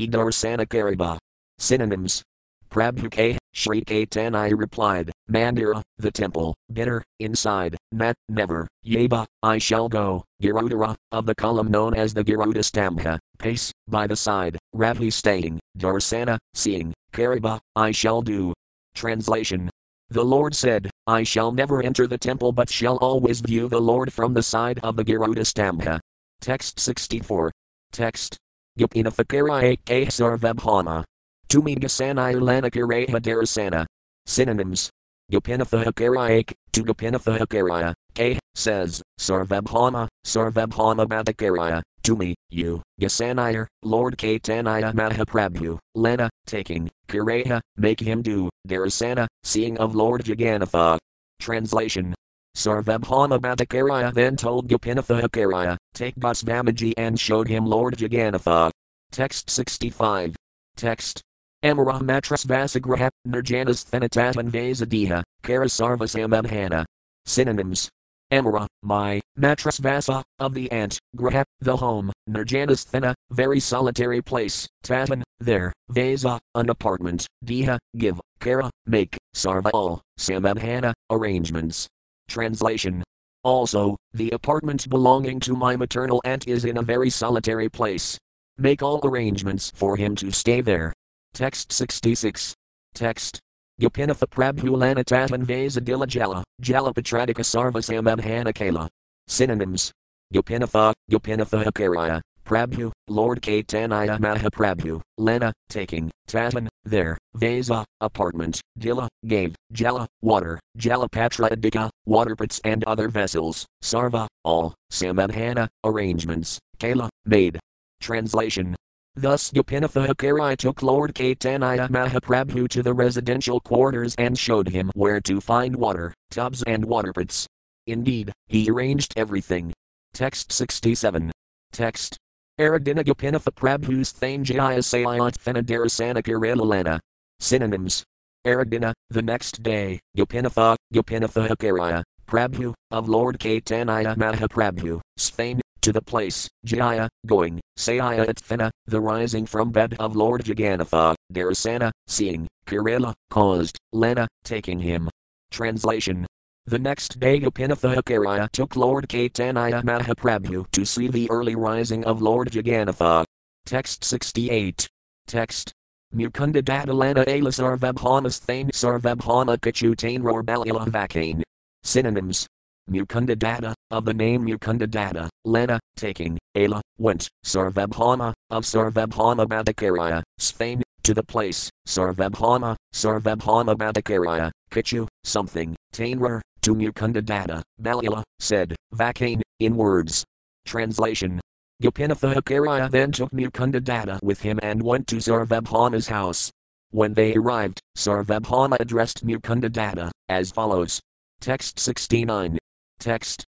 Idarsana Kariba. Synonyms. Prabhu K. Sri Caitanya replied, Mandira, the temple, bitter, inside, Nat, never, Yeba, I shall go, Girudara, of the column known as the Garuda Stambha, pace, by the side, Ravi staying, Darsana, seeing, Kariba, I shall do. Translation. The Lord said, I shall never enter the temple but shall always view the Lord from the side of the Garuda Stambha. Text 64. Text. Gopinathakara K. Sarvabhama. Tumigasanaya Lanakareha Darasana. Synonyms. Gopinathakarayak, to Gopinathakara, K, says, Sarvabhama, Sarvabhama Bhadakaraya, to me, you, Gasanayar, Lord Caitanya Mahaprabhu, Lena, taking, Kareha, make him do, Darasana, seeing of Lord Jagannatha. Translation. Sarvabhama Bhadakaraya then told Gopinathakara, take Gosvamaji and showed him Lord Jagannatha. Text 65. Text. Amara matras vasagraha, nirjanas thanatatan vasadiha, karasarvasamabhana. Synonyms. Amara, my, matras vasa, of the ant, graha, the home, nirjanas thana, very solitary place, tatan, there, vasa, an apartment, diha, give, kara, make, sarva all, samabhana, arrangements. Translation. Also, the apartment belonging to my maternal aunt is in a very solitary place. Make all arrangements for him to stay there. Text 66. Text. Gopinatha Prabhulanatatan Vasadila Jala, Jalapatradika Sarvasamabhana Kala. Synonyms. Gopinatha, Gopinatha Akaraya, Prabhu, Lord Caitanya Mahaprabhu, Lena, taking, Tatan, there, Vasa, apartment, Dila, gave, Jala, water, Jalapatradika, waterpots and other vessels, Sarva, all, Samabhana, arrangements, Kala, made. Translation. Thus Gopinathakarai took Lord Caitanya Mahaprabhu to the residential quarters and showed him where to find water, tubs and waterpots. Indeed, he arranged everything. Text 67. Text. Aradina Gopinatha Prabhu's Thanjaya Sayat Thanadarasana Kirilalana. Synonyms. Aradina, the next day, Gopinatha, Gopinatha Akaraya, Prabhu, of Lord Caitanya Mahaprabhu, Spain, to the place, Jaya, going, Sayaya at Thena, the rising from bed of Lord Jagannatha, Darasana, seeing, Kirila, caused, Lena, taking him. Translation. The next day Gopinathakariya took Lord Caitanya Mahaprabhu to see the early rising of Lord Jagannatha. Text 68. Text. Mukunda Dadalana Ala Sarvabhamas Thane Sarvabhama Kachutain Rorbalila Vakane. Synonyms. Mukunda Dada, of the name Mukunda Dada, Lena, taking, Ala, went, Sarvabhama, of Sarvabhama Bhadakaraya, Spain, to the place, Sarvabhama, Sarvabhama Bhadakaraya, Kichu, something, Tainrar, to Mukunda Dada, Balila, said, Vakane, in words. Translation. Gopinatha Gopinathakariya then took Mukunda Dada with him and went to Sarvabhama's house. When they arrived, Sarvabhama addressed Mukunda Dada, as follows. Text 69. Text.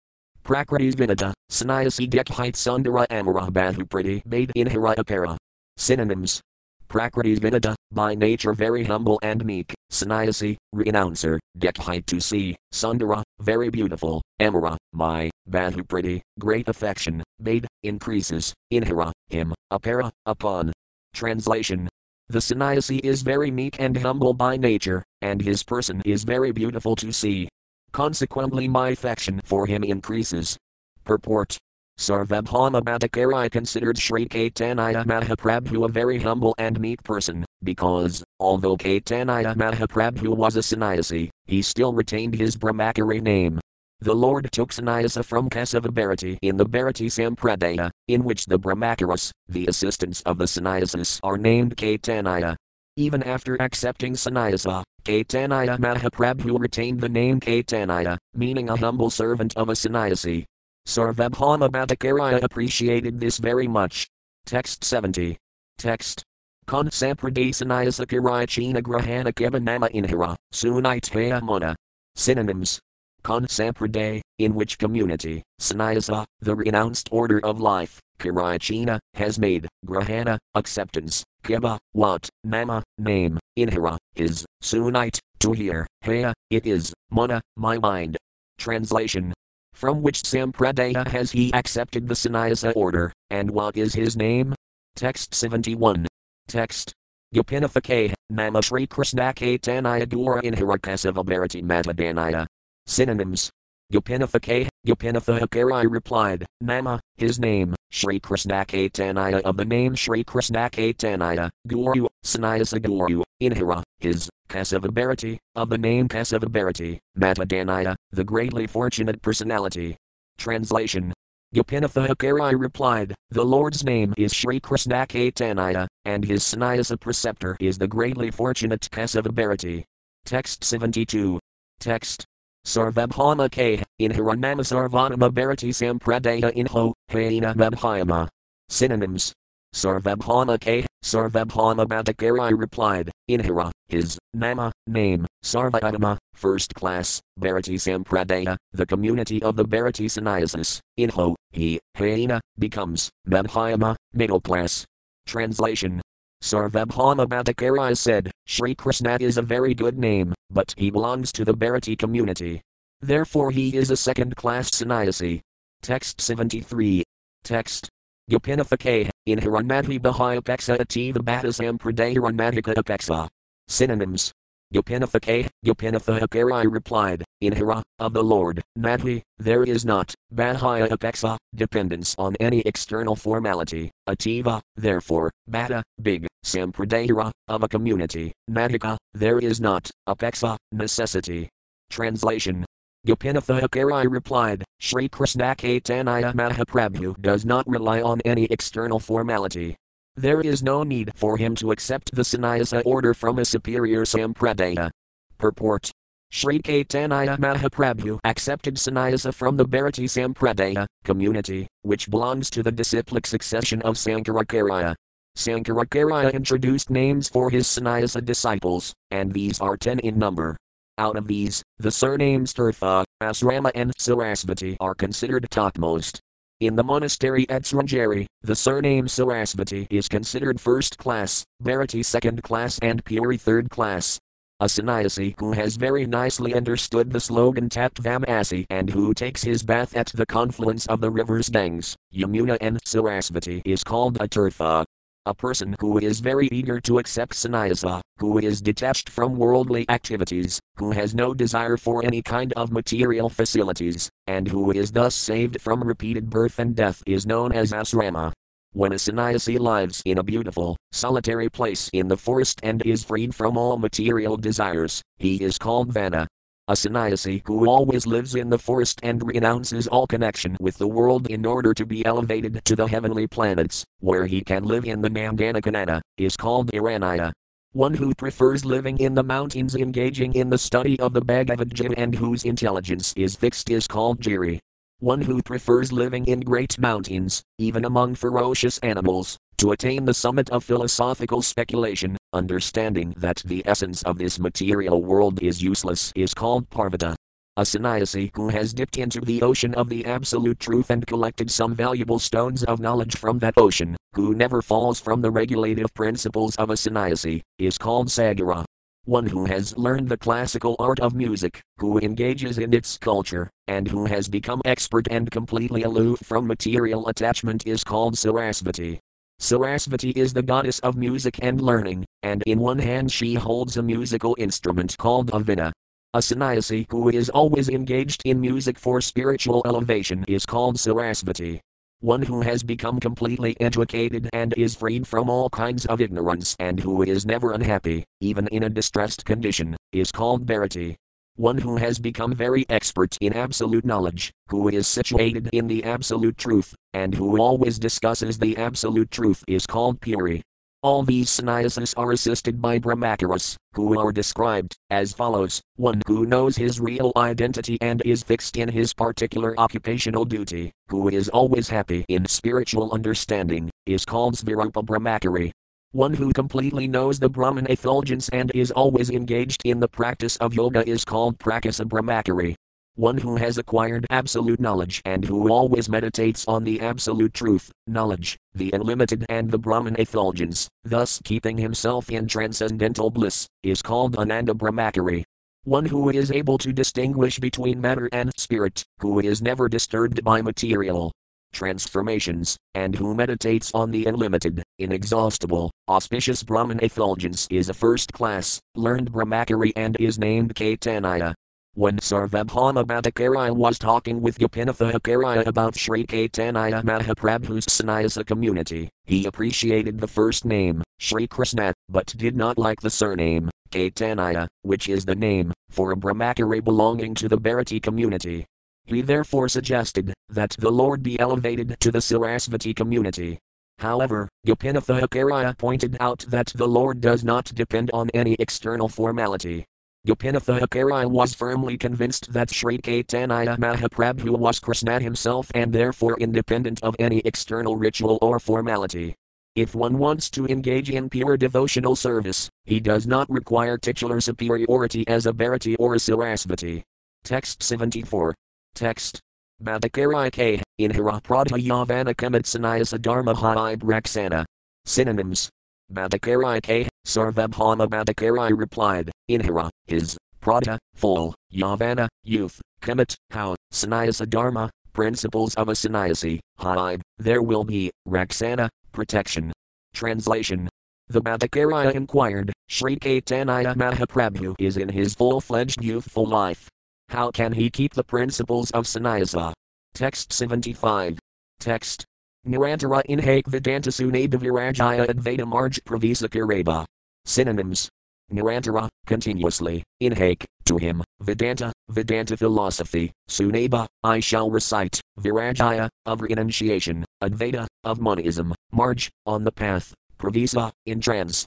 Prakriti Vinada, Sannyasi Dekhite Sundara Amara Bahupriti made in Hiratapara. Synonyms. Prakriti Vinada, by nature very humble and meek, Sannyasi, renouncer, Dekhite to see, Sundara, very beautiful, Amara, my, Bahupriti, great affection, made, increases, in Inhira, him, Apara, upon. Translation. The sannyasi is very meek and humble by nature, and his person is very beautiful to see. Consequently, my affection for him increases. Purport Sarvabhama Bhattacharya considered Sri Caitanya Mahaprabhu a very humble and meek person, because, although Caitanya Mahaprabhu was a sannyasi, he still retained his Brahmachari name. The Lord took sannyasa from Kesava Bharati in the Bharati Sampradaya, in which the Brahmacharis, the assistants of the sannyasis, are named Caitanya. Even after accepting sannyasa, Caitanya Mahaprabhu retained the name Caitanya, meaning a humble servant of a sannyasi. Sarvabhama Bhattacharya appreciated this very much. Text 70. Text. Kon samprade sannyasa kirayachina grahana kebanama inhira, sunaitaya mona. Synonyms. Kon samprade, in which community, sannyasa, the renounced order of life, kirayachina, has made, grahana, acceptance, Kiba, what, Nama, name, Inhira, is, Sunite, to hear, Haya, it is, Mana, my mind. Translation. From which Sampradaya has he accepted the sannyasa order, and what is his name? Text 71. Text. Gopinathake, Nama Shri Krishna Caitanya Gura in Hirakasavabarati Matadanaya. Synonyms. Gopinathake, Gopinathakari replied, Nama, his name, Shri Krishna Caitanya of the name Shri Krishna Caitanya, Guru, Sannyasa Guru, Inhira, his, Kasavabarati, of the name Kasavabarati, Matadanaya, the greatly fortunate personality. Translation Gopinathakari replied, The Lord's name is Sri Krishna Caitanya, and his sannyasa preceptor is the greatly fortunate Kasavabarati. Text 72. Text. Sarvabhama K, in Hiranama Sarvanama Bharati Sampradaya Inho, Haina Mabhyama. Synonyms. Sarvabhama K, Sarvabhama Bhattakari replied, Inhira, his, Nama, name, Sarvabhama, first class, Bharati Sampradaya, the community of the Bharati Sannyasis, Inho, he, Haina, becomes, Mabhyama, middle class. Translation Sarvabhauma Bhattakari said, Sri Krishna is a very good name, but he belongs to the Bharati community. Therefore he is a second class sannyasi. Text 73. Text. Gopinathake, in Hiranmadhi Bahayapeksa Ativa Bhattasam Pradayaramadhika Apeksa. Synonyms. Gopinathake, Gopinathakari replied, In Hira, of the Lord, Madhi, there is not, Bahaya Apexa, dependence on any external formality, Ativa, therefore, Bada, big, Sampradayara, of a community, Madhika, there is not, Apexa, necessity. Translation Gopinathakari replied, Sri Krishna Caitanya Mahaprabhu does not rely on any external formality. There is no need for him to accept the sannyasa order from a superior sampradaya. Purport Sri Caitanya Mahaprabhu accepted sannyasa from the Bharati Sampradaya community, which belongs to the disciplic succession of Sankaracharya. Sankaracharya introduced names for his sannyasa disciples, and these are ten in number. Out of these, the surnames Tirtha, Asrama, and Sarasvati are considered topmost. In the monastery at Sringeri, the surname Sarasvati is considered first class, Bharati second class, and Puri third class. A sannyasi who has very nicely understood the slogan Taptvamasi and who takes his bath at the confluence of the rivers Ganges, Yamuna, and Sarasvati is called a Tirtha. A person who is very eager to accept sannyasa, who is detached from worldly activities, who has no desire for any kind of material facilities, and who is thus saved from repeated birth and death is known as asrama. When a sannyasi lives in a beautiful, solitary place in the forest and is freed from all material desires, he is called vana. A sannyasi who always lives in the forest and renounces all connection with the world in order to be elevated to the heavenly planets, where he can live in the Nandanakanana, is called Aranya. One who prefers living in the mountains engaging in the study of the Bhagavad Gita and whose intelligence is fixed is called Giri. One who prefers living in great mountains, even among ferocious animals, to attain the summit of philosophical speculation, understanding that the essence of this material world is useless, is called Parvata. A sannyasi who has dipped into the ocean of the absolute truth and collected some valuable stones of knowledge from that ocean, who never falls from the regulative principles of a sannyasi, is called Sagara. One who has learned the classical art of music, who engages in its culture, and who has become expert and completely aloof from material attachment is called Sarasvati. Sarasvati is the goddess of music and learning, and in one hand she holds a musical instrument called a vina. A sannyasi who is always engaged in music for spiritual elevation is called Sarasvati. One who has become completely educated and is freed from all kinds of ignorance and who is never unhappy, even in a distressed condition, is called Bharati one who has become very expert in absolute knowledge, who is situated in the absolute truth, and who always discusses the absolute truth is called Puri. All these sannyasis are assisted by Brahmacharis, who are described as follows one who knows his real identity and is fixed in his particular occupational duty, who is always happy in spiritual understanding, is called Svarupa Brahmachari. One who completely knows the Brahman effulgence and is always engaged in the practice of yoga is called Prakasa. One who has acquired absolute knowledge and who always meditates on the absolute truth, knowledge, the unlimited and the Brahman effulgence, thus keeping himself in transcendental bliss, is called Ananda Brahmachari. One who is able to distinguish between matter and spirit, who is never disturbed by material transformations, and who meditates on the unlimited, inexhaustible, auspicious Brahman effulgence is a first class, learned Brahmachari and is named Caitanya. When Sarvabhauma Bhattacharya was talking with Gopinatha Acharya about Sri Caitanya Mahaprabhu's sannyasa community, he appreciated the first name, Sri Krishna, but did not like the surname, Caitanya, which is the name, for a Brahmachari belonging to the Bharati community. He therefore suggested that the Lord be elevated to the Sarasvati community. However, Gopinatha Acharya pointed out that the Lord does not depend on any external formality. Gopinatha Acharya was firmly convinced that Sri Caitanya Mahaprabhu was Krishna himself and therefore independent of any external ritual or formality. If one wants to engage in pure devotional service, he does not require titular superiority as a Bharati or a Sarasvati. Text 74. Text. Bhadakaraike, Inhara Pradhayavana Kamatsanayasa Dharma Hai Braksana. Synonyms. Bhadakaraike, Sarvabhauma Bhattacharya replied, Inhara, his, Pradha, full, Yavana, youth, Kamat, how, Sannyasa Dharma, principles of a sannyasi, Hai, there will be, Raksana, protection. Translation the Bhattacharya inquired, Sri Caitanya Mahaprabhu is in his full fledged youthful life. How can he keep the principles of sannyasa? Text 75. Text. Nirantara inhake Vedanta Sunada Virajaya Advaita Marj Pravisakiraba. Synonyms. Nirantara, continuously, inhake, to him, Vedanta, Vedanta philosophy, Sunaba, I shall recite, Virajaya, of renunciation, Advaita, of monism, Marj, on the path, Pravisa, in trance,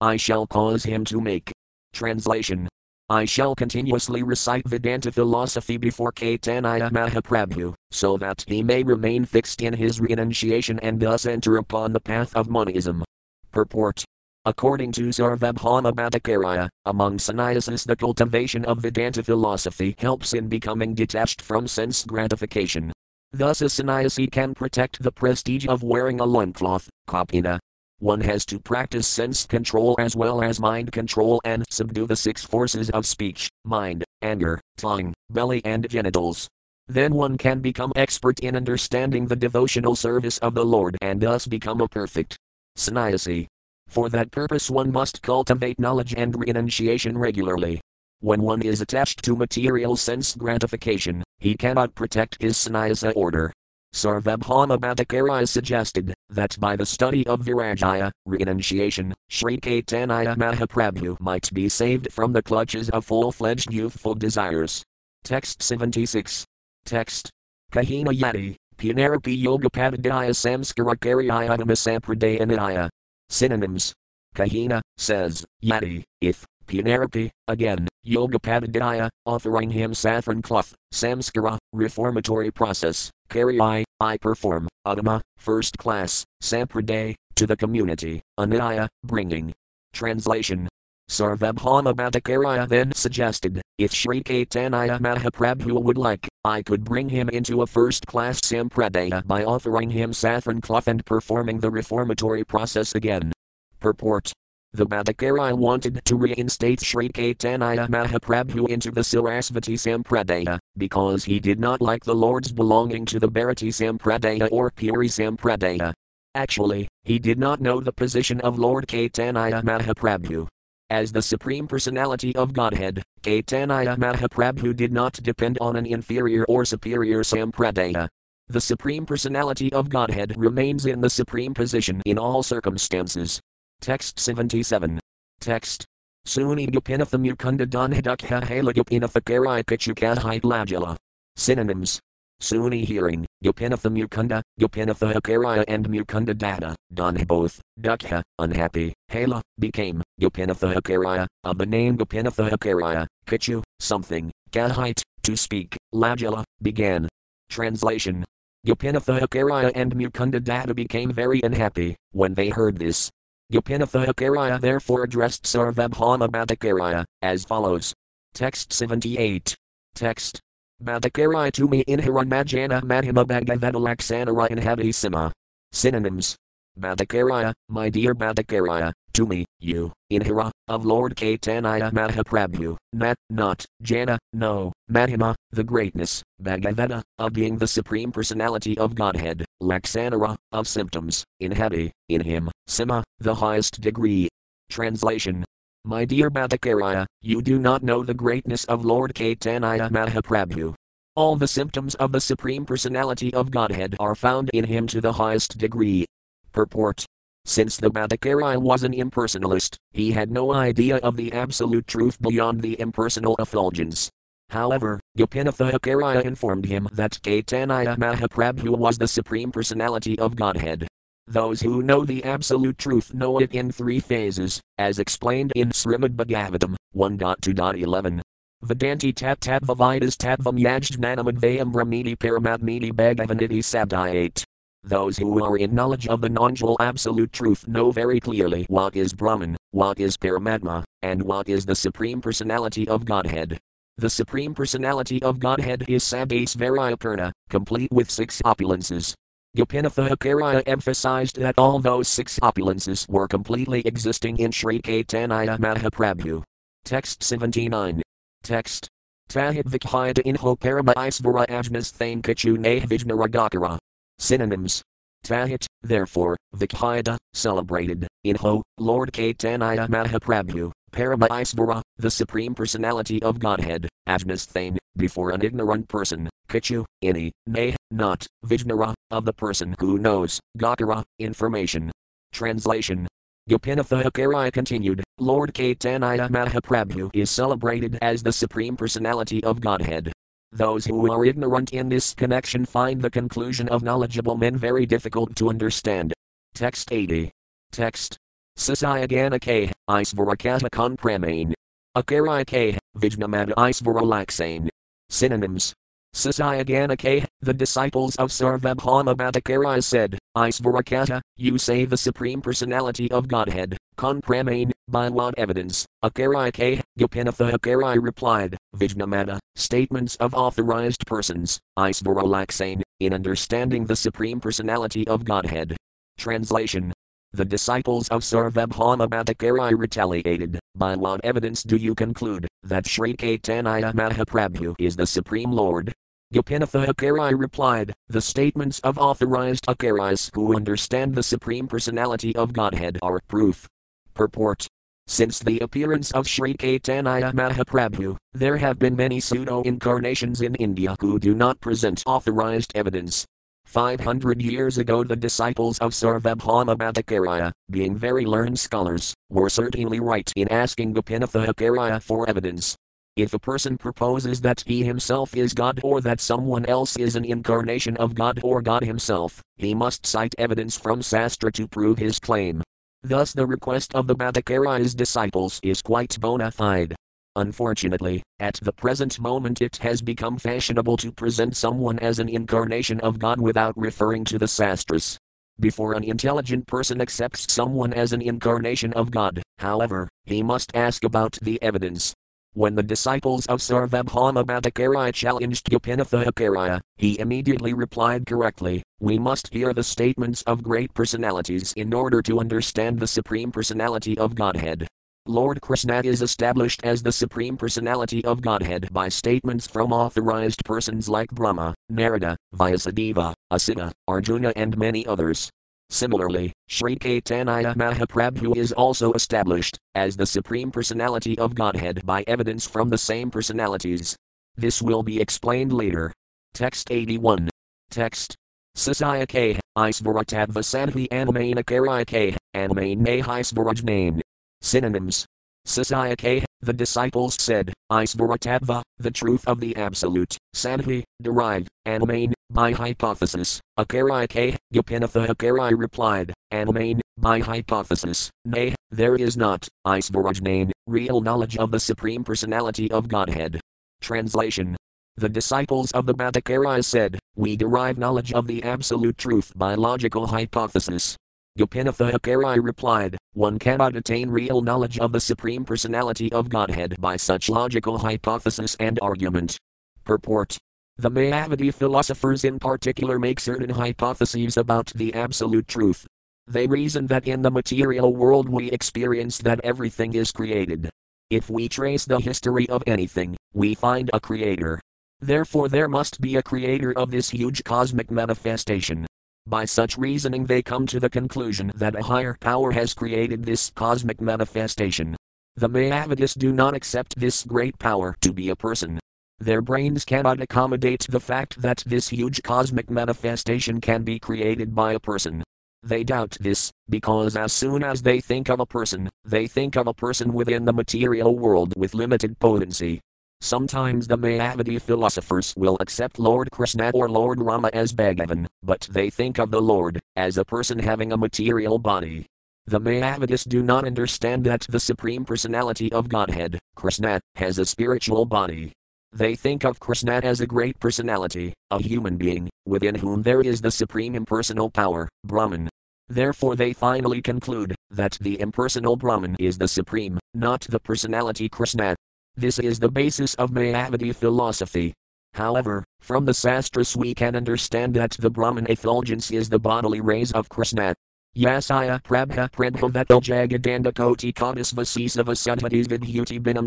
I shall cause him to make. Translation I shall continuously recite Vedanta philosophy before Caitanya Mahaprabhu, so that he may remain fixed in his renunciation and thus enter upon the path of monism. Purport According to Sarvabhauma Bhattacharya, among sannyasis the cultivation of Vedanta philosophy helps in becoming detached from sense gratification. Thus a sannyasi can protect the prestige of wearing a loincloth, kapina, one has to practice sense control as well as mind control and subdue the six forces of speech, mind, anger, tongue, belly, and genitals. Then one can become expert in understanding the devotional service of the Lord and thus become a perfect sannyasi. For that purpose, one must cultivate knowledge and renunciation regularly. When one is attached to material sense gratification, he cannot protect his sannyasa order. Sarvabhauma Bhattacharya suggested that by the study of Virajaya, renunciation, Sri Caitanya Mahaprabhu might be saved from the clutches of full fledged youthful desires. Text 76. Text. Kahina Yati, Punarapi Yogapadadaya Samskarakariyaya Namasampradayanaya. Synonyms. Kahina says, Yati, if, Punarapi, again, Yogapadadaya, offering him saffron cloth, Samskara, reformatory process, Carry I, I perform, Adama, first class, Sampraday, to the community, Anaya, bringing. Translation Sarvabhauma Bhattacharya then suggested, if Sri Caitanya Mahaprabhu would like, I could bring him into a first class sampradaya by offering him saffron cloth and performing the reformatory process again. Purport the Bhattacharya wanted to reinstate Sri Caitanya Mahaprabhu into the Sarasvati Sampradaya, because he did not like the lords belonging to the Bharati Sampradaya or Puri Sampradaya. Actually, he did not know the position of Lord Caitanya Mahaprabhu. As the Supreme Personality of Godhead, Caitanya Mahaprabhu did not depend on an inferior or superior Sampradaya. The Supreme Personality of Godhead remains in the supreme position in all circumstances. Text 77. Text. Suni Gopinatha Mukunda Donhidukha Hala Gopinatha Karai Pichukahite Lajala. Synonyms. Suni hearing, Gopinatha Mukunda, Gopinatha Akaraya and Mukunda Dada, Don both, Dukha, unhappy, Hala, became, Gopinatha Akaraya, of the name Gopinatha Akaraya, Kichu, something, Kahite, to speak, Lajala, began. Translation. Gopinatha Akaraya and Mukunda Dada became very unhappy. When they heard this. Gopinatha Acharya therefore addressed Sarvabhauma Bhattacharya, as follows. Text 78. Text. Bhattacharya to me in Hiranmajana Madhima Bhagavadalaksanara in Havisima. Synonyms. Bhattacharya, my dear Bhattacharya, to me, you, Inhara, of Lord Caitanya Mahaprabhu, Nat, not, Jana, no, Mahima, the greatness, Bhagavata, of being the Supreme Personality of Godhead, Laksanara, of symptoms, in Hadi, in him, Sima, the highest degree. Translation My dear Bhattacharya, you do not know the greatness of Lord Caitanya Mahaprabhu. All the symptoms of the Supreme Personality of Godhead are found in him to the highest degree. Purport since the Bhattacharya was an impersonalist, he had no idea of the absolute truth beyond the impersonal effulgence. However, Gopinatha Acharya informed him that Caitanya Mahaprabhu was the Supreme Personality of Godhead. Those who know the absolute truth know it in three phases, as explained in Srimad Bhagavatam 1.2.11. Vedanti tap tat tatvavidas tatvam yajdnanamadvayam brahmini paramatmini bhagavaniti sabdayate. Those who are in knowledge of the non-dual absolute truth know very clearly what is Brahman, what is Paramatma, and what is the Supreme Personality of Godhead. The Supreme Personality of Godhead is Sabdasvarayapurna, complete with six opulences. Gopinatha Acharya emphasized that all those six opulences were completely existing in Sri Caitanya Mahaprabhu. Text 79. Text. Tahit Vikhayata Inho Parama Isvara Ajnas Thane Vijnaradakara. Synonyms. Tahit, therefore, Vikhayata, celebrated, Inho, Lord Caitanya Mahaprabhu, Paramaisvara, the Supreme Personality of Godhead, Ajnasthane, before an ignorant person, Kichu, any, nay, not, Vijnara, of the person who knows, Gakara, information. Translation. Gopinatha Acharya continued, Lord Caitanya Mahaprabhu is celebrated as the Supreme Personality of Godhead, those who are ignorant in this connection find the conclusion of knowledgeable men very difficult to understand. Text 80. Text. Sasayagana K. Isvarakata Kon Pramane. Akaraya K. Vijnamada Isvaralaksane. Synonyms Sasayaganake, the disciples of Sarvabhauma Bhattacharya said, Isvarakata, you say the Supreme Personality of Godhead, Konpramane, by what evidence? Akarike, Gopinatha Akarai replied, Vijnamata, statements of authorized persons, Isvaralaksane, in understanding the Supreme Personality of Godhead. Translation the disciples of Sarvabhauma Bhattacharya retaliated, by what evidence do you conclude, that Sri Caitanya Mahaprabhu is the Supreme Lord, Gopinatha Acharya replied, The statements of authorized Acharyas who understand the Supreme Personality of Godhead are proof. Purport. Since the appearance of Sri Caitanya Mahaprabhu, there have been many pseudo incarnations in India who do not present authorized evidence. 500 years ago, the disciples of Sarvabhauma Bhattacharya, being very learned scholars, were certainly right in asking Gopinatha Acharya for evidence. If a person proposes that he himself is God or that someone else is an incarnation of God or God himself, he must cite evidence from Sastra to prove his claim. Thus, the request of the Bhattacharya's disciples is quite bona fide. Unfortunately, at the present moment it has become fashionable to present someone as an incarnation of God without referring to the Sastras. Before an intelligent person accepts someone as an incarnation of God, however, he must ask about the evidence, when the disciples of Sarvabhauma Bhattacharya challenged Gopinatha Acharya, he immediately replied correctly, We must hear the statements of great personalities in order to understand the Supreme Personality of Godhead. Lord Krishna is established as the Supreme Personality of Godhead by statements from authorized persons like Brahma, Narada, Vyasadeva, Asita, Arjuna, and many others. Similarly, Sri Caitanya Mahaprabhu is also established as the Supreme Personality of Godhead by evidence from the same personalities. This will be explained later. Text 81. Text. Sasaya K. Isvaratadva Sanhi Anamana Karaya K. Anamane Mahai Synonyms Sasayake, the disciples said, Isvaratadva, the truth of the Absolute, Sanhi, derived, Anamain, by hypothesis, Akarike, Gopinatha Akarai replied, Anamain, by hypothesis, nay, there is not, Isvarajnane, real knowledge of the Supreme Personality of Godhead. Translation the disciples of the Bhattacharya said, We derive knowledge of the absolute truth by logical hypothesis. Gopinatha Acharya replied, One cannot attain real knowledge of the Supreme Personality of Godhead by such logical hypothesis and argument. Purport The Mayavadi philosophers in particular make certain hypotheses about the Absolute Truth. They reason that in the material world we experience that everything is created. If we trace the history of anything, we find a creator. Therefore, there must be a creator of this huge cosmic manifestation. By such reasoning, they come to the conclusion that a higher power has created this cosmic manifestation. The Mayavadis do not accept this great power to be a person. Their brains cannot accommodate the fact that this huge cosmic manifestation can be created by a person. They doubt this, because as soon as they think of a person, they think of a person within the material world with limited potency. Sometimes the Mayavadi philosophers will accept Lord Krishna or Lord Rama as Bhagavan, but they think of the Lord as a person having a material body. The Mayavadis do not understand that the Supreme Personality of Godhead, Krishna, has a spiritual body. They think of Krishna as a great personality, a human being, within whom there is the supreme impersonal power, Brahman. Therefore, they finally conclude that the impersonal Brahman is the supreme, not the personality Krishna. This is the basis of Mayavadi philosophy. However, from the Sastras we can understand that the Brahman effulgence is the bodily rays of Krishna. Yasaya prabha prabhavatal jagadanda koti kadis vasisa vasudhatis vidhuti binam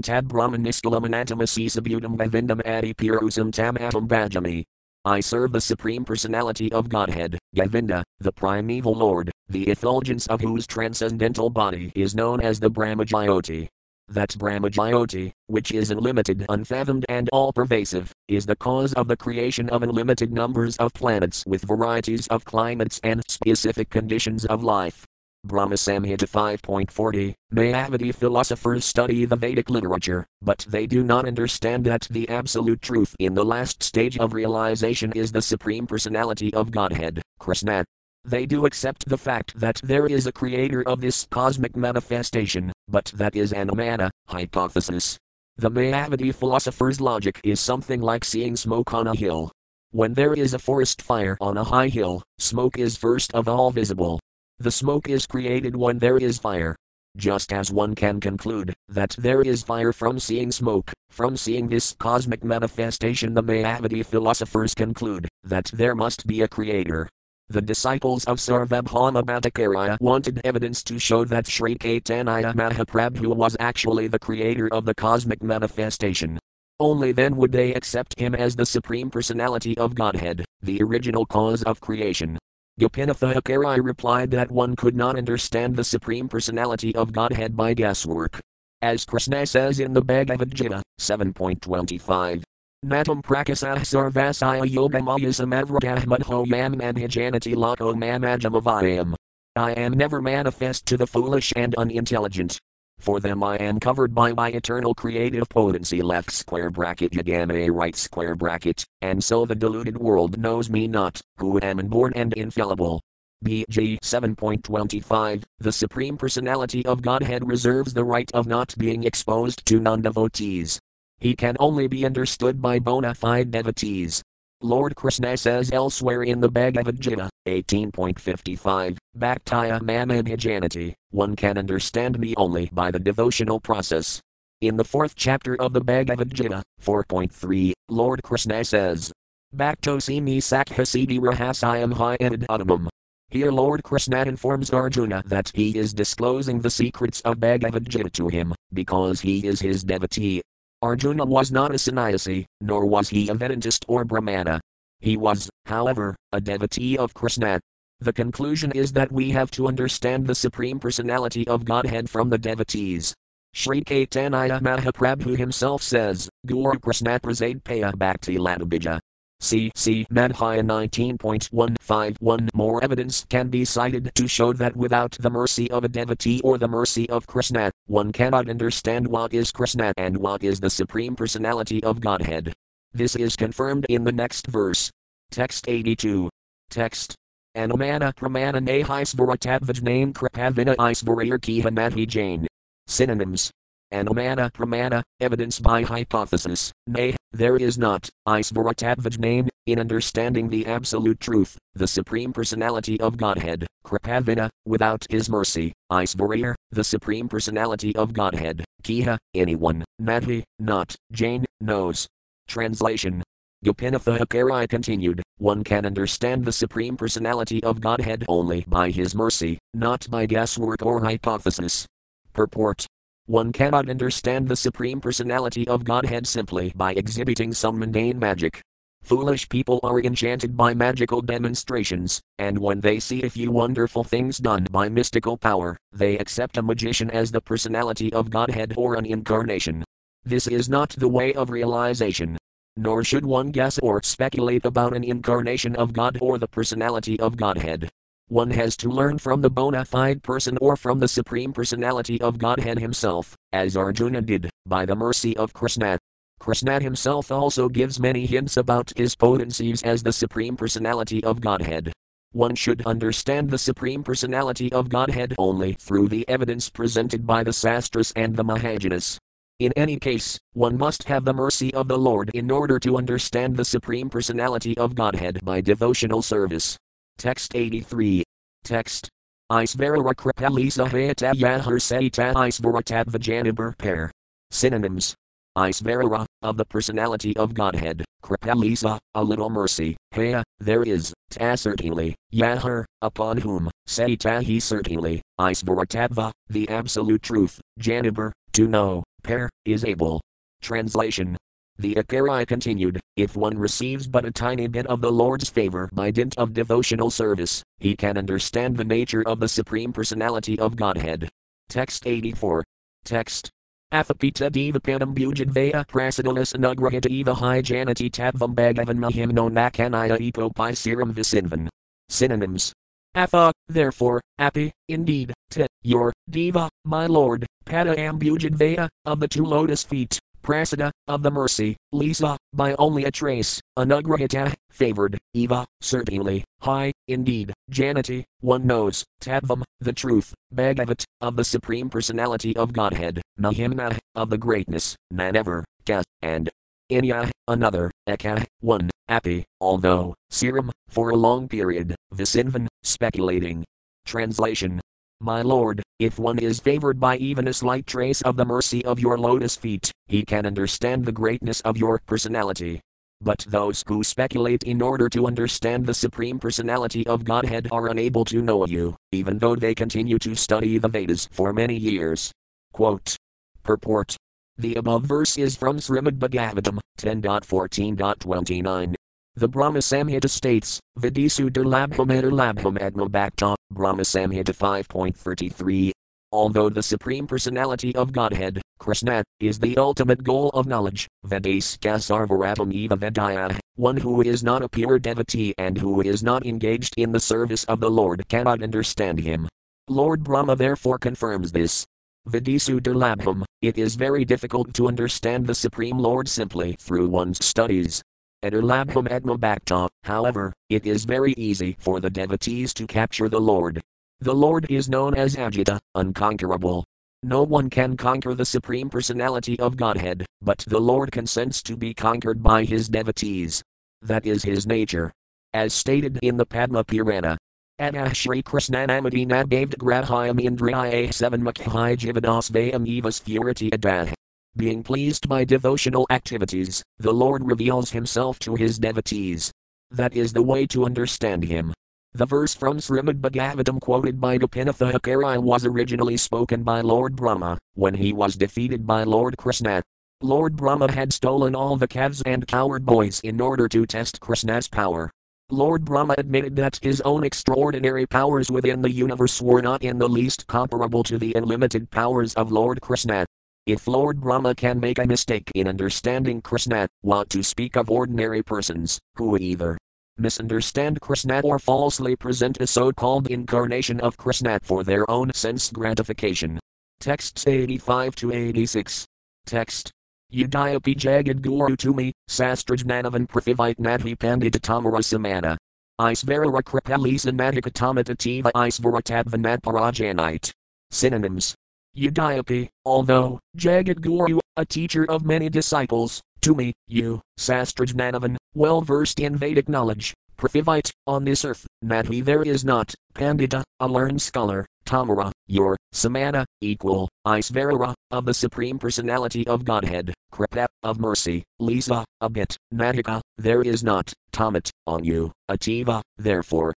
asisa butam bhavindam adi pirusam tam atam. I serve the Supreme Personality of Godhead, Govinda, the primeval Lord, the effulgence of whose transcendental body is known as the Brahmajyoti. That Brahmajyoti, which is unlimited, unfathomed, and all pervasive, is the cause of the creation of unlimited numbers of planets with varieties of climates and specific conditions of life. Brahma Samhita 5.40 Mayavadi philosophers study the Vedic literature, but they do not understand that the absolute truth in the last stage of realization is the Supreme Personality of Godhead, Krishna. They do accept the fact that there is a creator of this cosmic manifestation, but that is an Amana hypothesis. The Mayavadi philosopher's logic is something like seeing smoke on a hill. When there is a forest fire on a high hill, smoke is first of all visible. The smoke is created when there is fire. Just as one can conclude that there is fire from seeing smoke, from seeing this cosmic manifestation, the Mayavadi philosophers conclude that there must be a creator. The disciples of Sarvabhauma Bhattacharya wanted evidence to show that Sri Caitanya Mahaprabhu was actually the creator of the cosmic manifestation. Only then would they accept him as the Supreme Personality of Godhead, the original cause of creation. Gopinathacharya replied that one could not understand the Supreme Personality of Godhead by guesswork. As Krishna says in the Bhagavad Gita 7.25, Natam prakasah sarvasaya yogamaya samadvragahmadho yam madhijanati lako mamajamavayam. I am never manifest to the foolish and unintelligent. For them I am covered by my eternal creative potency left square bracket yagame right square bracket, and so the deluded world knows me not, who am inborn and infallible. BG 7.25 The Supreme Personality of Godhead reserves the right of not being exposed to non devotees. He can only be understood by bona fide devotees. Lord Krishna says elsewhere in the Bhagavad Gita 18.55, Bhaktaya Mamadhijanati, one can understand me only by the devotional process. In the fourth chapter of the Bhagavad Gita 4.3, Lord Krishna says, Bhaktosi me sakhasidi rahasayam uttamam. Here Lord Krishna informs Arjuna that he is disclosing the secrets of Bhagavad Gita to him, because he is his devotee, Arjuna was not a sannyasi, nor was he a Vedantist or Brahmana. He was, however, a devotee of Krishna. The conclusion is that we have to understand the Supreme Personality of Godhead from the devotees. Sri Caitanya Mahaprabhu himself says, Guru Krishna Prasad Paya Bhakti Ladabija. C. C. Madhya 19.151 More evidence can be cited to show that without the mercy of a devotee or the mercy of Krishna, one cannot understand what is Krishna and what is the Supreme Personality of Godhead. This is confirmed in the next verse. Text 82. Text. Anumana pramana nahisvaratadvajname kripavina isvarayar kiha jain. Synonyms. Anumana pramana, evidence by hypothesis, nay, there is not, Isvaratadvaj in understanding the absolute truth, the Supreme Personality of Godhead, Kripavina, without His mercy, Isvarayar, the Supreme Personality of Godhead, Kiha, anyone, Madhi, not, Jain, knows. Translation. Gopinatha Akari continued, one can understand the Supreme Personality of Godhead only by His mercy, not by guesswork or hypothesis. Purport one cannot understand the Supreme Personality of Godhead simply by exhibiting some mundane magic. Foolish people are enchanted by magical demonstrations, and when they see a few wonderful things done by mystical power, they accept a magician as the personality of Godhead or an incarnation. This is not the way of realization. Nor should one guess or speculate about an incarnation of God or the personality of Godhead. One has to learn from the bona fide person or from the Supreme Personality of Godhead Himself, as Arjuna did, by the mercy of Krishna. Krishna himself also gives many hints about his potencies as the Supreme Personality of Godhead. One should understand the Supreme Personality of Godhead only through the evidence presented by the Sastras and the Mahajanas. In any case, one must have the mercy of the Lord in order to understand the Supreme Personality of Godhead by devotional service. Text 83. Text. Isvara Kripalisa Hayata Yahar Saita Isvaratad Vajanibar pair. Synonyms. Isvara, of the personality of Godhead, Kripalisa, a little mercy, Haya, there is, ta certainly, Yahar, upon whom, Saita he certainly, Isvaratadva, the absolute truth, Janibar, to know, pair, is able. Translation the Akari continued, if one receives but a tiny bit of the Lord's favor by dint of devotional service, he can understand the nature of the Supreme Personality of Godhead. Text 84. Text. Athapita divapanam bujadvaya prasidalas anugrahita eva janati tadvam bhagavan mahimno nakanaya epopai serum visinvan. Synonyms. Atha, therefore, api, indeed, t, your, diva, my lord, pada ambujadvaya, of the two lotus feet, Prasada, of the mercy, Lisa, by only a trace, Anugrahita, favored, Eva, certainly, high, indeed, Janati, one knows, Tadvam, the truth, Bhagavat, of the Supreme Personality of Godhead, Mahimna, of the greatness, Nanever, Ka, and Inya, another, Eka, one, Api, although, Serum, for a long period, Visinvan, speculating. Translation my lord, if one is favored by even a slight trace of the mercy of your lotus feet, he can understand the greatness of your personality. But those who speculate in order to understand the Supreme Personality of Godhead are unable to know you, even though they continue to study the Vedas for many years. Quote. Purport. The above verse is from Srimad Bhagavatam 10.14.29. The Brahma Samhita states, Vidisu Durlabham Durlabham Adma Bhakta, Brahma Samhita 5.33. Although the Supreme Personality of Godhead, Krishna, is the ultimate goal of knowledge, Vedaska Sarvaratam Eva Vedaya, one who is not a pure devotee and who is not engaged in the service of the Lord cannot understand him. Lord Brahma therefore confirms this. Vidisu Durlabham, it is very difficult to understand the Supreme Lord simply through one's studies. Edulabham Edmabhakta, however, it is very easy for the devotees to capture the Lord. The Lord is known as Ajita, unconquerable. No one can conquer the Supreme Personality of Godhead, but the Lord consents to be conquered by his devotees. That is his nature. As stated in the Padma Purana. Adah Shri Krishnanamadina Davd Grahayam Indriya 7 Makhai Jivadas Vayam Evas Furity Adah. Being pleased by devotional activities, the Lord reveals himself to his devotees. That is the way to understand him. The verse from Srimad Bhagavatam quoted by Gopinatha Akari was originally spoken by Lord Brahma, when he was defeated by Lord Krishna. Lord Brahma had stolen all the calves and coward boys in order to test Krishna's power. Lord Brahma admitted that his own extraordinary powers within the universe were not in the least comparable to the unlimited powers of Lord Krishna. If Lord Brahma can make a mistake in understanding Krishna, what to speak of ordinary persons, who either misunderstand Krishna or falsely present a so called incarnation of Krishna for their own sense gratification. Texts 85 to 86. Text. Yudayapi Jagad Guru to me, Sastrajnanavan Prithivite Nadhi Pandita Tamara Samana. Isvara Kripalisa Nadhikatamata Tiva Isvaratadvanat Parajanite. Synonyms Yudayapi, although, Jagat Guru, a teacher of many disciples, to me, you, Sastrajnanavan, well versed in Vedic knowledge, Prithivite, on this earth, Madhi there is not, Pandita, a learned scholar, Tamara, your, Samana, equal, Isvarara, of the Supreme Personality of Godhead, Kripa, of mercy, Lisa, a bit, Natika, there is not, Tamat, on you, Ativa, therefore.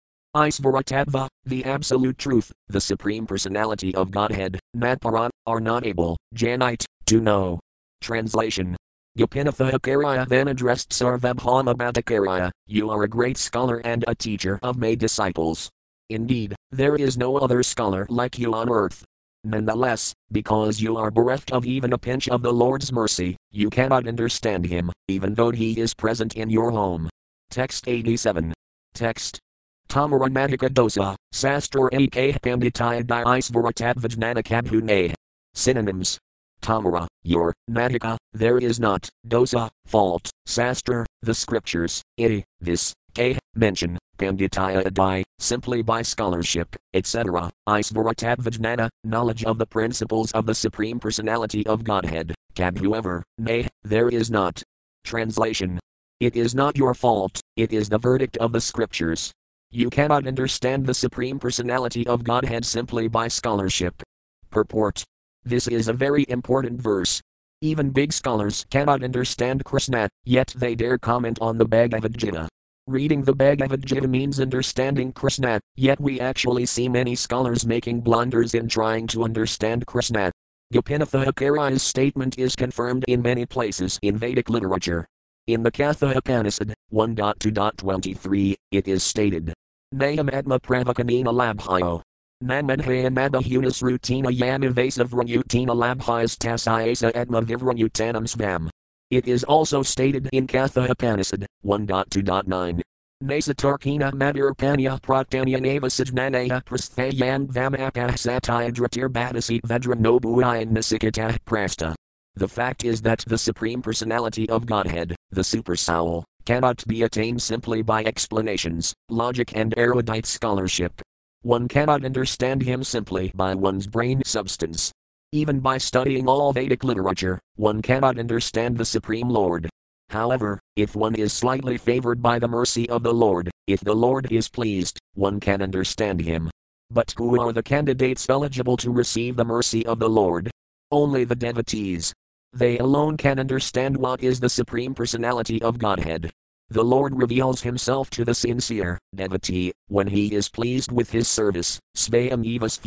Isvaratadva, the Absolute Truth, the Supreme Personality of Godhead, Natparan, are not able, Janite, to know. Translation Gopinatha Acharya then addressed Sarvabhauma Bhattacharya, You are a great scholar and a teacher of my disciples. Indeed, there is no other scholar like you on earth. Nonetheless, because you are bereft of even a pinch of the Lord's mercy, you cannot understand him, even though he is present in your home. Text 87. Text. Tamaramadika dosa, sastra ak panditaya di isvaratadvajnana kabhune. Synonyms. Tamara, your, Madhika, there is not, dosa, fault, sastra, the scriptures, iti, this, k, mention, panditaya adai, simply by scholarship, etc., isvaratadvajnana, knowledge of the principles of the Supreme Personality of Godhead, cab whoever, nay, there is not. Translation. It is not your fault, it is the verdict of the scriptures. You cannot understand the Supreme Personality of Godhead simply by scholarship. Purport. This is a very important verse. Even big scholars cannot understand Krishna, yet they dare comment on the Bhagavad Gita. Reading the Bhagavad Gita means understanding Krishna, yet we actually see many scholars making blunders in trying to understand Krishna. Gopinatha Acharya's statement is confirmed in many places in Vedic literature. In the Katha Upanishad 1.2.23, it is stated, Nayam Atma Pravakanina Labhayo, Namadhayanadahunas rutina yamivasiv rayutina labhis tasayasa etma vivranutanam svam. It is also stated in Katha Upanishad 1.2.9. Nasatarkina Madirpanya Pratanya Navasajnanaya Prasthayan Vamapah Satyadratir Bhadasi Vedra Nobuayan Nasikata Prasta. The fact is that the Supreme Personality of Godhead, the Super Soul, cannot be attained simply by explanations, logic, and erudite scholarship. One cannot understand him simply by one's brain substance. Even by studying all Vedic literature, one cannot understand the Supreme Lord. However, if one is slightly favored by the mercy of the Lord, if the Lord is pleased, one can understand him. But who are the candidates eligible to receive the mercy of the Lord? Only the devotees. They alone can understand what is the Supreme Personality of Godhead. The Lord reveals himself to the sincere devotee when he is pleased with his service. Svayam evas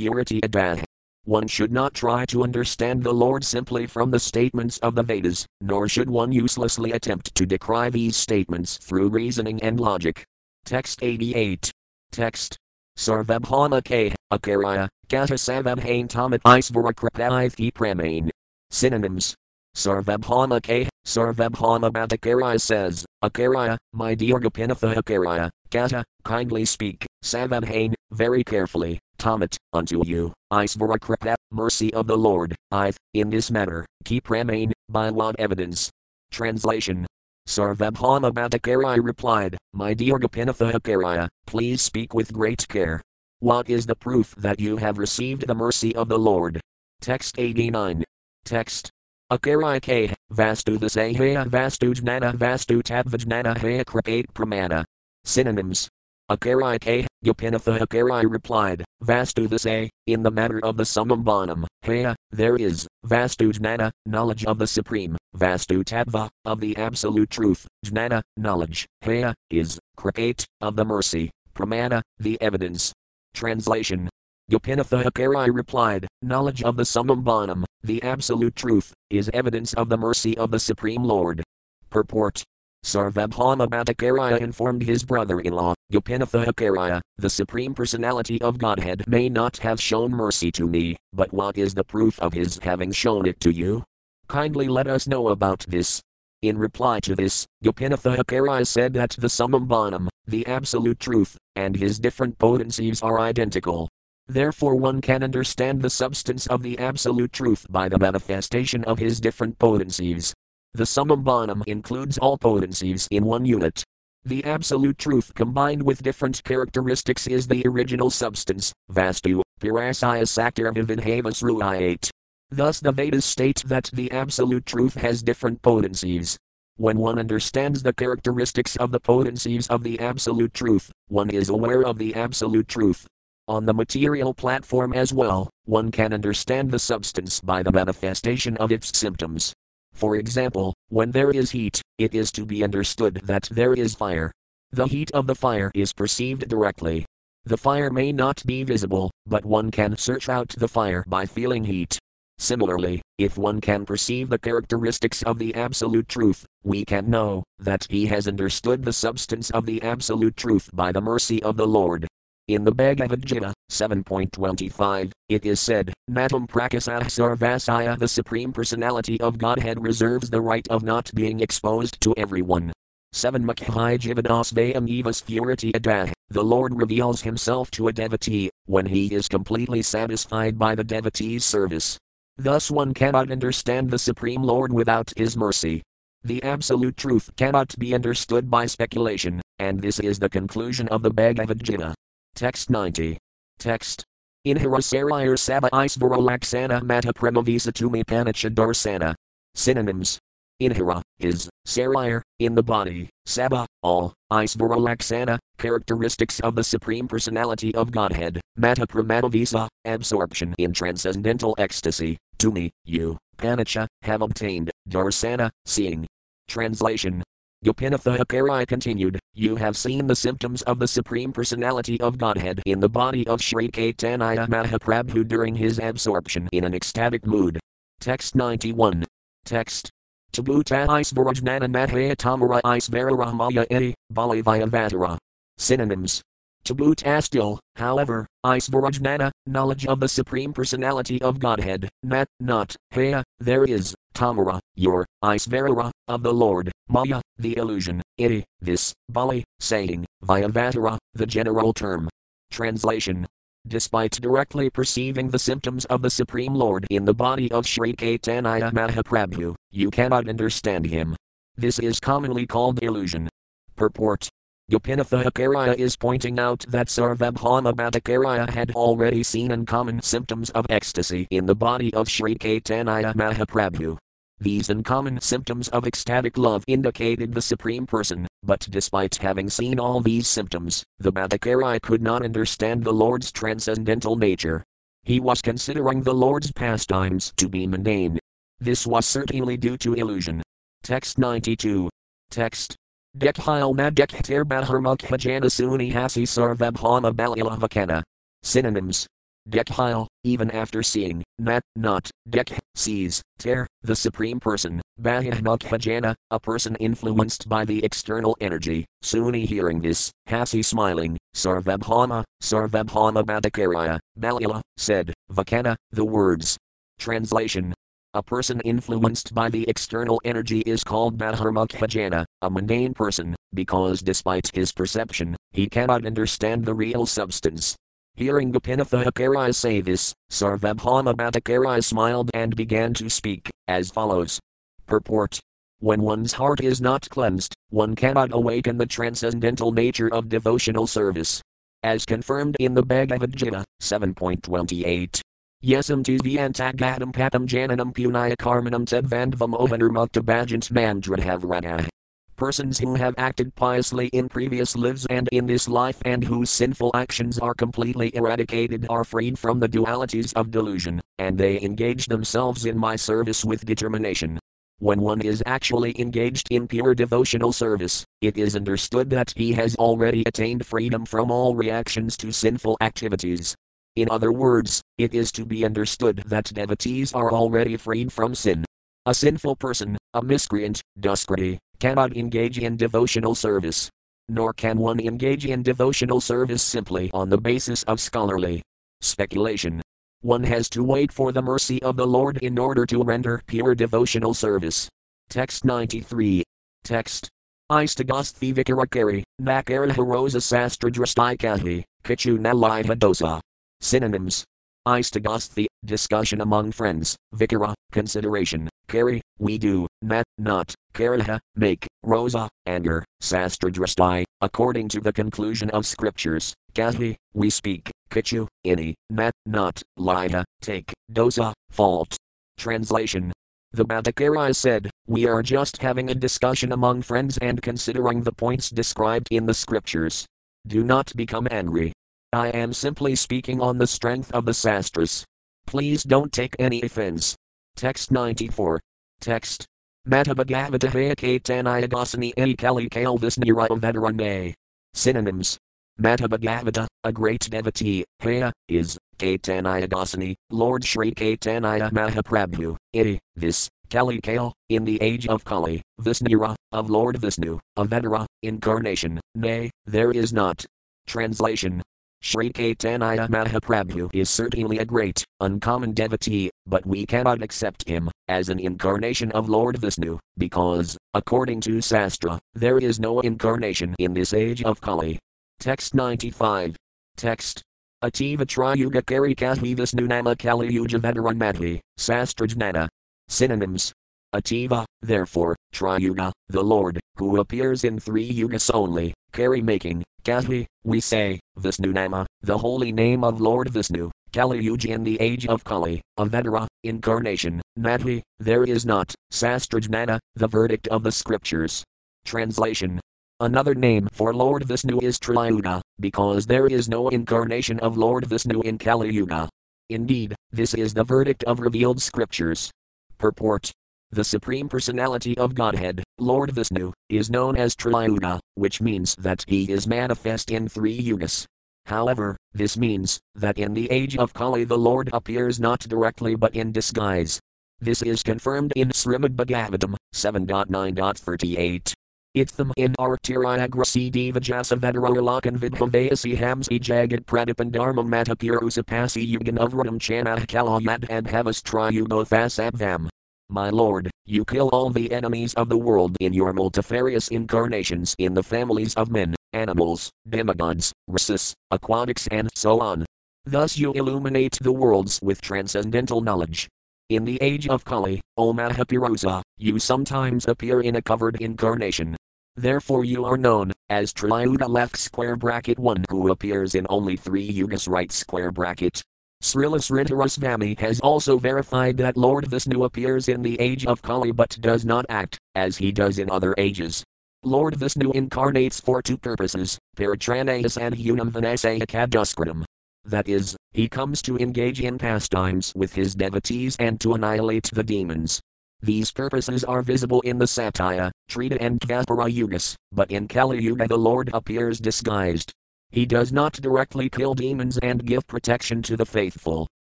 adah. One should not try to understand the Lord simply from the statements of the Vedas, nor should one uselessly attempt to decry these statements through reasoning and logic. Text 88. Text. Sarvabhama K. Acharya, Kata Savabhain Tamat Isvara Kripaithi Pramain. Synonyms. Sarvabhama K. Sarvabhauma Bhattacharya says, Acharya, my dear Gopinatha Acharya, Kata, kindly speak, Savabhain, very carefully, Tamat, unto you, Isvara Kripa, mercy of the Lord, I, in this matter, keep remain, by what evidence? Translation. Sarvabhauma Bhattacharya replied, My dear Gopinatha Acharya, please speak with great care. What is the proof that you have received the mercy of the Lord? Text 89. Text. Akarike, Vastu the Sahaya Vastu Jnana Vastu Tadvajnana Haya Kripate Pramana. Synonyms. Akarike, Gopinatha Akari replied, Vastu the say, in the matter of the Samambanam, Haya, there is, Vastu Jnana, knowledge of the Supreme, Vastu Tattva, of the Absolute Truth, Jnana, knowledge, Haya, is, Kripate, of the mercy, Pramana, the evidence. Translation Gopinatha Akari replied, Knowledge of the Samambanam, the Absolute Truth, is evidence of the mercy of the Supreme Lord. Purport Sarvabhauma Bhattacharya informed his brother in law, Gopinatha Acharya, the Supreme Personality of Godhead may not have shown mercy to me, but what is the proof of his having shown it to you? Kindly let us know about this. In reply to this, Gopinatha Acharya said that the Samambanam, the Absolute Truth, and his different potencies are identical, Therefore, one can understand the substance of the Absolute Truth by the manifestation of his different potencies. The Samambanam includes all potencies in one unit. The Absolute Truth combined with different characteristics is the original substance, Vastu, Pirasaya Saktirvivinhavas Ruayate. Thus, the Vedas state that the Absolute Truth has different potencies. When one understands the characteristics of the potencies of the Absolute Truth, one is aware of the Absolute Truth. On the material platform as well, one can understand the substance by the manifestation of its symptoms. For example, when there is heat, it is to be understood that there is fire. The heat of the fire is perceived directly. The fire may not be visible, but one can search out the fire by feeling heat. Similarly, if one can perceive the characteristics of the Absolute Truth, we can know that he has understood the substance of the Absolute Truth by the mercy of the Lord. In the Bhagavad Gita 7.25, it is said, Natam Prakasah Sarvasaya, the Supreme Personality of Godhead reserves the right of not being exposed to everyone. 7 Makhai Jivadas Vayam Evas Purity Adah. The Lord reveals himself to a devotee when he is completely satisfied by the devotee's service. Thus one cannot understand the Supreme Lord without his mercy. The absolute truth cannot be understood by speculation, and this is the conclusion of the Bhagavad Gita. Text 90. Text. In Harasarayar Sabha Isvaralaksana Mata Tumi Panacha Darsana. Synonyms. Inhara, his, Sarayar, in the body, Saba, all, Isvaralaksana, characteristics of the Supreme Personality of Godhead, Mata Pramadavisa, absorption in transcendental ecstasy, to me, you, Panacha, have obtained, Darsana, seeing. Translation Gopinatha continued, You have seen the symptoms of the Supreme Personality of Godhead in the body of Sri Caitanya Mahaprabhu during his absorption in an ecstatic mood. Text 91. Text. Tabuta Isvarajnana Madhya Tamara Isvararahmaya Edi, Balivayavatara. Synonyms Tabut Astil, however, Isvarajnana, knowledge of the Supreme Personality of Godhead, Nat, not, Haya, there is, Tamara, your, Isvarara, of the Lord, Maya, the illusion, Iti, this, Bali, saying, Vyavatara, the general term. Translation Despite directly perceiving the symptoms of the Supreme Lord in the body of Sri Caitanya Mahaprabhu, you cannot understand him. This is commonly called illusion. Purport Gopinatha Acharya is pointing out that Sarvabhauma Bhattacharya had already seen uncommon symptoms of ecstasy in the body of Sri Caitanya Mahaprabhu. These uncommon symptoms of ecstatic love indicated the Supreme Person, but despite having seen all these symptoms, the Bhattacharya could not understand the Lord's transcendental nature. He was considering the Lord's pastimes to be mundane. This was certainly due to illusion. Text 92. Text Dekhil na dekhter bahar suni hasi sarvabhama balilavakana. Synonyms. Dekhil, even after seeing, nat, not, dekh, sees, ter, the Supreme Person, bahimukkhajana, a person influenced by the external energy, suni hearing this, hasi smiling, sarvabhama, sarvabhama bhattacharya, balila, said, vakana, the words. Translation a person influenced by the external energy is called Baharmukhajana, a mundane person, because despite his perception, he cannot understand the real substance. Hearing Gopinatha Acharya say this, Sarvabhauma smiled and began to speak, as follows. Purport. When one's heart is not cleansed, one cannot awaken the transcendental nature of devotional service. As confirmed in the Bhagavad Gita 7.28. Yesam tisviantagatam patam jananam punaya karmanam tedvandvam ovanurmuktabhajant mandradhavrana. Persons who have acted piously in previous lives and in this life and whose sinful actions are completely eradicated are freed from the dualities of delusion, and they engage themselves in my service with determination. When one is actually engaged in pure devotional service, it is understood that he has already attained freedom from all reactions to sinful activities, in other words, it is to be understood that devotees are already freed from sin. A sinful person, a miscreant, duskriti, cannot engage in devotional service. Nor can one engage in devotional service simply on the basis of scholarly speculation. One has to wait for the mercy of the Lord in order to render pure devotional service. Text 93. Text. Istagasthi vikarakari, nakara harosa sastra drastikahi, kichu nalaiha dosa. Synonyms. Istagasthi, discussion among friends, vikara, consideration, carry, we do, nat, not, karaha, make, rosa, anger, sastradrastai, according to the conclusion of scriptures, kahi, we speak, kichu, any, nat, not, laya, take, dosa, fault. Translation. The Bhattacharya said, We are just having a discussion among friends and considering the points described in the scriptures. Do not become angry. I am simply speaking on the strength of the Sastras. Please don't take any offense. Text 94. Text. Matabhagavata Hayakatanayagosani E Kali Kalvisnira Vedarane. Synonyms. Matabhagavata, a great devotee, Haya, is, Caitanya Lord Sri Caitanya Mahaprabhu, Iti, this, Kali Kale, in the age of Kali, Visnira, of Lord Vishnu, Avedara, incarnation, nay, there is not. Translation Sri Caitanya Mahaprabhu is certainly a great, uncommon devotee, but we cannot accept him as an incarnation of Lord Vishnu, because, according to Sastra, there is no incarnation in this age of Kali. Text 95. Text. Ativa Triyuga Karikahi Vishnu Nama Kali Yuja Vedaran Madhi, Sastrajnana. Synonyms. Ativa, therefore, Triyuga, the Lord, who appears in three yugas only, carry making, Kahi, we say, Vishnu Nama, the holy name of Lord Vishnu, Kali Yuja in the age of Kali, Avedara, incarnation, Madhi, there is not, Sastrajnana, the verdict of the scriptures. Translation Another name for Lord Vishnu is Triyuga, because there is no incarnation of Lord Vishnu in Kali Yuga. Indeed, this is the verdict of revealed scriptures. Purport The Supreme Personality of Godhead, Lord Vishnu, is known as Triyuga, which means that he is manifest in three yugas. However, this means that in the age of Kali the Lord appears not directly but in disguise. This is confirmed in Srimad Bhagavatam 7.9.38. Itham in Artiriagrasi Devajasa Vedaralakan Vidhavayasi Jagat Pradipandarmam Matapirusapasi Yugan Chanah Kalayat and Havas Triyugothasabvam. My Lord, you kill all the enemies of the world in your multifarious incarnations in the families of men, animals, demigods, races, aquatics, and so on. Thus you illuminate the worlds with transcendental knowledge. In the age of Kali, O Mahapurusa, you sometimes appear in a covered incarnation. Therefore you are known as Triyuga left square bracket 1 who appears in only three yugas right square bracket. Srila Sridharasvami has also verified that Lord Vishnu appears in the age of Kali but does not act, as he does in other ages. Lord Vishnu incarnates for two purposes, Paratranayas and Unam Vinasayakaduskritam. That is, he comes to engage in pastimes with his devotees and to annihilate the demons. These purposes are visible in the Satya, Treta and Dvapara Yugas, but in Kali Yuga the Lord appears disguised. He does not directly kill demons and give protection to the faithful.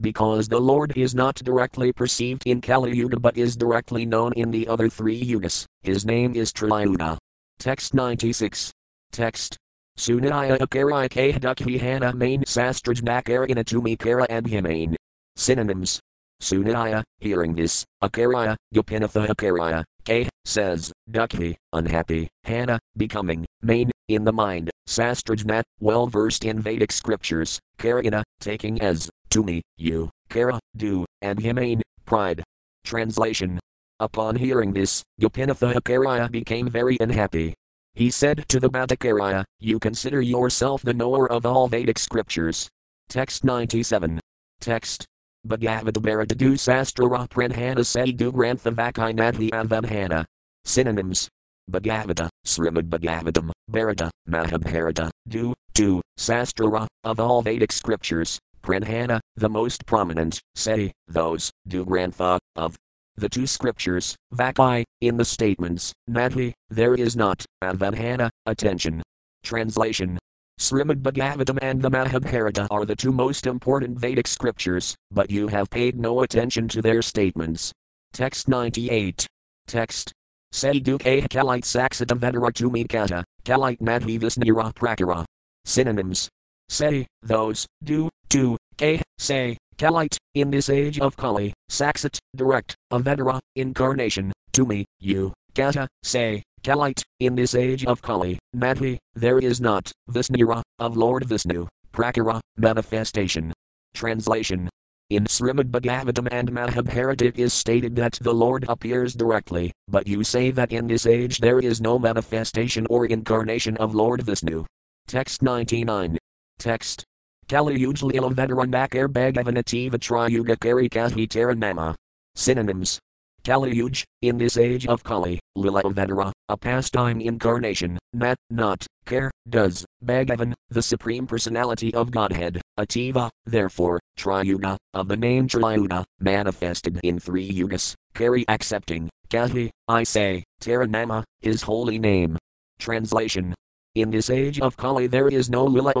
Because the Lord is not directly perceived in Kali Yuga but is directly known in the other three yugas, his name is Triyuga. Text 96. Text. Sunaya akaraya kahdukhi hana main sastrajnakara inatumi and. Synonyms. Sunaya, hearing this, akaraya, gopinatha akaraya, K, says, Dukhi, unhappy, Hana, becoming, main, in the mind, Sastrajnat, well versed in Vedic scriptures, Karina, taking as, to me, you, Kara, do, and Himane, pride. Translation Upon hearing this, Gopinatha Akaraya became very unhappy. He said to the Bhattakarya, You consider yourself the knower of all Vedic scriptures. Text 97. Text. Bhagavata Bharata Du Sastrara Pranhana Sadu Grantha Vakinadhi Avanhana. Synonyms. Bhagavata, Srimad Bhagavatam, Bharata, Mahabharata, Du, Tu, Sastrara, of all Vedic scriptures, Pranhana, the most prominent, say, those, Du Grantha, of the two scriptures, Vaki, in the statements, Nadhi, there is not, Avanhana, attention. Translation Srimad Bhagavatam and the Mahabharata are the two most important Vedic scriptures, but you have paid no attention to their statements. Text 98. Text. Sadhu Kalite Saksata Vedaratumi Kata, Kalite Madhi Visnira Prakara. Synonyms. Say, those, do, to, k, say, Kalite, in this age of Kali, Saksat, direct, Avedara, incarnation, to me, you, Kata, say, Kalite, in this age of Kali, Madhi, there is not, Visnira, of Lord Vishnu, Prakara, manifestation. Translation in Srimad Bhagavatam and Mahabharata it is stated that the Lord appears directly, but you say that in this age there is no manifestation or incarnation of Lord Vishnu. Text 99. Text. Kali Ujlila Vedaranakar Bhagavanativa Triyuga Karikahi Taranama. Synonyms. Kali Yuj, in this age of Kali, Lila a pastime incarnation, nat, not, care, does, Bhagavan, the Supreme Personality of Godhead, Ativa, therefore, Triyuga, of the name Triyuga, manifested in three yugas, carry accepting, Kahi, I say, Taranama, his holy name. Translation in this age of Kali there is no Lila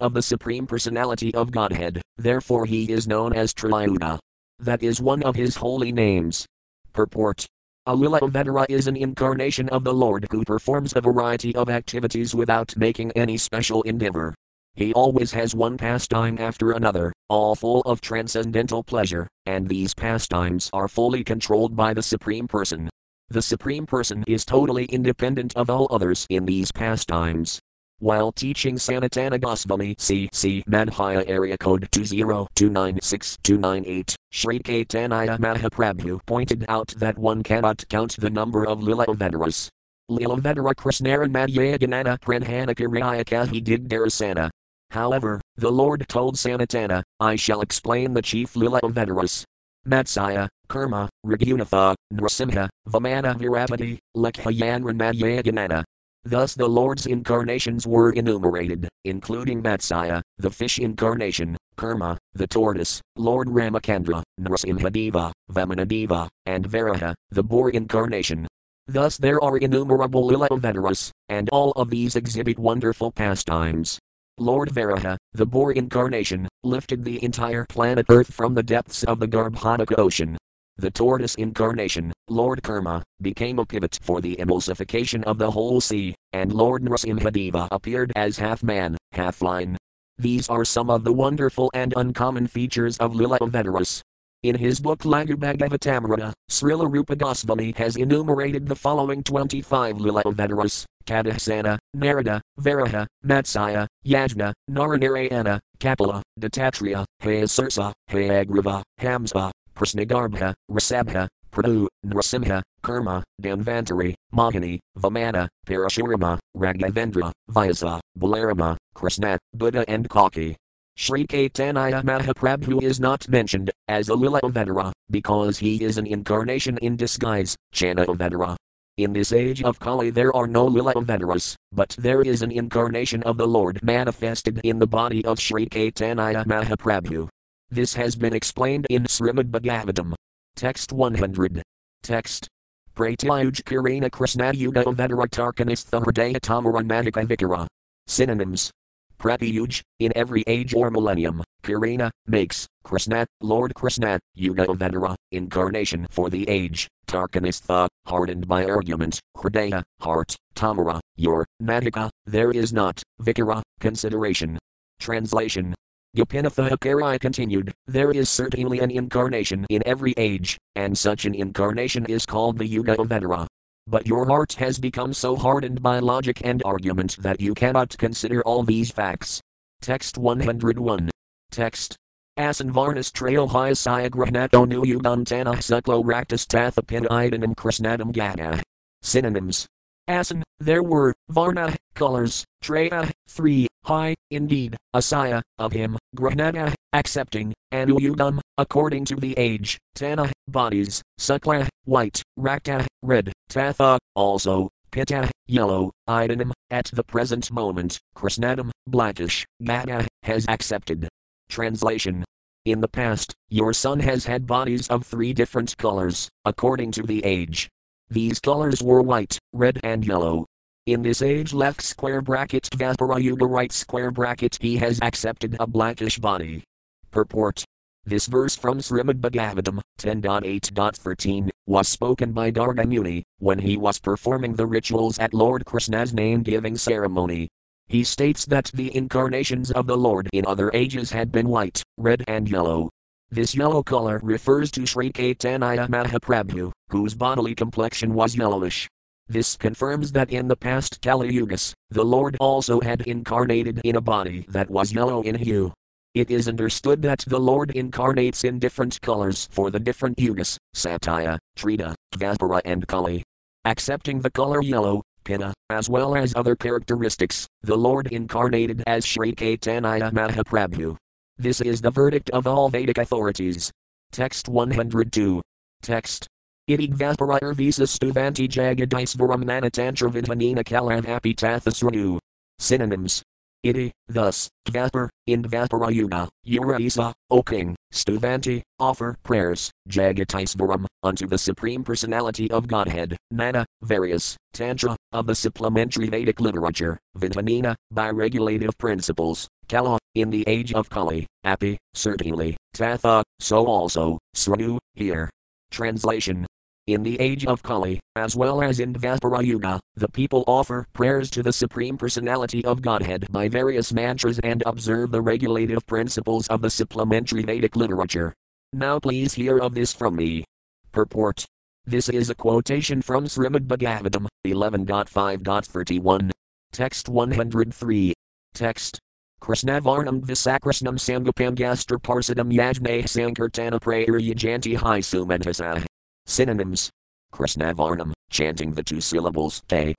of the Supreme Personality of Godhead, therefore he is known as Triyuga. That is one of his holy names. Purport Alila Vedara is an incarnation of the Lord who performs a variety of activities without making any special endeavor. He always has one pastime after another, all full of transcendental pleasure, and these pastimes are fully controlled by the Supreme Person. The Supreme Person is totally independent of all others in these pastimes. While teaching Sanatana Goswami CC Madhya area code 202962998, Sri Caitanya Mahaprabhu pointed out that one cannot count the number of Lilavedaras. Lilavedara Krishnara Madhyaganana Pranhanakariya did Darasana. However, the Lord told Sanatana, I shall explain the chief Lilavedaras. Matsaya, Karma, Raghunatha, Nrasimha, Vamana Virapati, Lekhayanran Madhyaganana. Thus the Lord's incarnations were enumerated, including Matsaya, the fish incarnation, Kurma, the tortoise, Lord Ramakandra, Nrasimhadeva, Vamanadeva, and Varaha, the boar incarnation. Thus there are innumerable Lilavedaras, and all of these exhibit wonderful pastimes. Lord Varaha, the boar incarnation, lifted the entire planet Earth from the depths of the Garbhodaka ocean, the tortoise incarnation, Lord Kurma, became a pivot for the emulsification of the whole sea, and Lord Nrasimhadeva appeared as half man, half lion. These are some of the wonderful and uncommon features of Lila Lilavedaras. In his book Laghu Bhagavatamrita, Srila Rupa Goswami has enumerated the following 25 Lila Lilavedaras Kadahsana, Narada, Varaha, Matsaya, Yajna, Naranarayana, Kapila, Dattatreya, Hayasursa, Hayagriva, Hamsa, Prasnagarbha, Rasabha, Pradu, Nrasimha, Kurma, Dhanvantari, Mahani, Vamana, Parashurama, Raghavendra, Vyasa, Balarama, Krishna, Buddha and Kalki. Sri Caitanya Mahaprabhu is not mentioned as a Lila Lilavedara because he is an incarnation in disguise, Chana Chanavedara. In this age of Kali there are no Lila Lilavedaras, but there is an incarnation of the Lord manifested in the body of Sri Caitanya Mahaprabhu. This has been explained in Srimad Bhagavatam. Text 100. Text. Pratyuj Kirina Krishna Yuga Vedaratarkanistha Hridaya Tamaran Madhika Vikara. Synonyms. Pratyuj, in every age or millennium, Kirina, makes, Krishna, Lord Krishna, Yuga Vedara, incarnation for the age, Tarkanistha, hardened by argument, Hridaya, heart, Tamara, your, Madhika, there is not, Vikara, consideration. Translation Gopinathakari continued, There is certainly an incarnation in every age, and such an incarnation is called the Yuga of Vedara. But your heart has become so hardened by logic and argument that you cannot consider all these facts. Text 101. Text. Asanvarnas trail hyasaya grahnato nu yugantana suklo raktas tathapinaidanam krishnadam gata. Synonyms. Asan, there were, Varna, colors, Treya, three, high, indeed, Asaya, of him, Grahnana, accepting, and Uyudam, according to the age, Tana, bodies, Sukla, white, Rakta, red, Tatha, also, Pitta, yellow, Idanam, at the present moment, Krishnadam, blackish, Gata, has accepted. Translation in the past, your son has had bodies of three different colors, according to the age. These colors were white, red, and yellow. In this age left square bracket Dvapara Yuga right square bracket he has accepted a blackish body. Purport. This verse from Srimad Bhagavatam 10.8.13 was spoken by Gargamuni when he was performing the rituals at Lord Krishna's name giving ceremony. He states that the incarnations of the Lord in other ages had been white, red, and yellow. This yellow color refers to Sri Caitanya Mahaprabhu, whose bodily complexion was yellowish. This confirms that in the past Kali Yugas, the Lord also had incarnated in a body that was yellow in hue. It is understood that the Lord incarnates in different colors for the different yugas, Satya, Treta, Dvapara, and Kali. Accepting the color yellow, Pitta, as well as other characteristics, the Lord incarnated as Sri Caitanya Mahaprabhu. This is the verdict of all Vedic authorities. Text 102. Text Idigvaspara visa stuvanti jagadisvaram manatantra vidvanina kalavhapi tathasranu. Synonyms. Iti, thus, Dvaspar, in Dvasparayuga, Ura O king, Stuvanti, offer prayers, Jagatisvaram, unto the Supreme Personality of Godhead, Nana, various, Tantra, of the supplementary Vedic literature, Vidvanina, by regulative principles, Kala, in the age of Kali, Api, certainly, Tatha, so also, Sranu, here. Translation in the age of Kali, as well as in Dvapara Yuga, the people offer prayers to the Supreme Personality of Godhead by various mantras and observe the regulative principles of the supplementary Vedic literature. Now please hear of this from me. Purport. This is a quotation from Srimad Bhagavatam 11.5.31. Text 103. Text. Krishnavarnam Visakrishnam Sangapam Gastra Parsadam Yajne Sankirtana Prayer Yajanti Hai Sumantasah. Synonyms. Krishnavarnam, chanting the two syllables K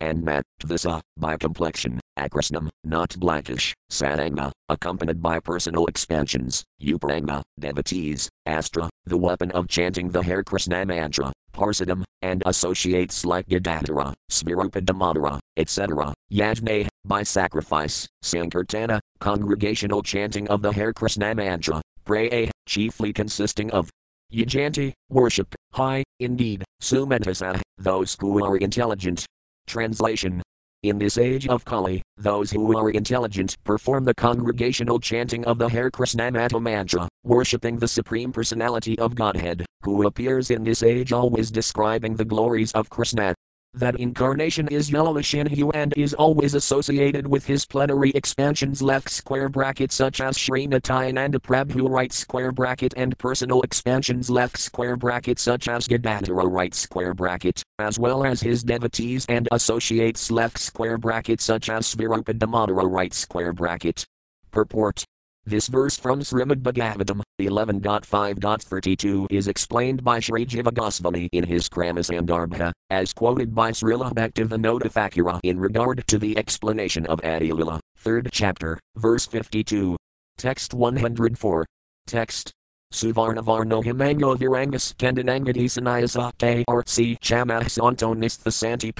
and Mat, Tvisa, by complexion, Akrishnam, not blackish, Sadanga, accompanied by personal expansions, Uparanga, devotees, Astra, the weapon of chanting the Hare Krishna mantra, Parsadam, and associates like Gadadhara, Svirupadamodara, etc., Yajne, by sacrifice, Sankirtana, congregational chanting of the Hare Krishna mantra, Pray, chiefly consisting of Yajanti, worship, high, indeed, Sumentasa, those who are intelligent. Translation. In this age of Kali, those who are intelligent perform the congregational chanting of the Hare Krishnamata mantra, worshipping the Supreme Personality of Godhead, who appears in this age always describing the glories of Krishna that incarnation is yellowish in hue and is always associated with his plenary expansions. Left square bracket such as Srinatyananda Prabhu right square bracket and personal expansions. Left square bracket such as Gadadhara right square bracket, as well as his devotees and associates. Left square bracket such as Svirupadamodara right square bracket. Purport this verse from Srimad Bhagavatam 11.5.32 is explained by Sri Jiva Goswami in his Kramasandarbha, as quoted by Srila Bhaktivinoda Thakura in regard to the explanation of Adilila, 3rd chapter, verse 52. Text 104. Text. Suvarnavarno himango virangas kandanangati sanayasa k or c chamah santonis the santi.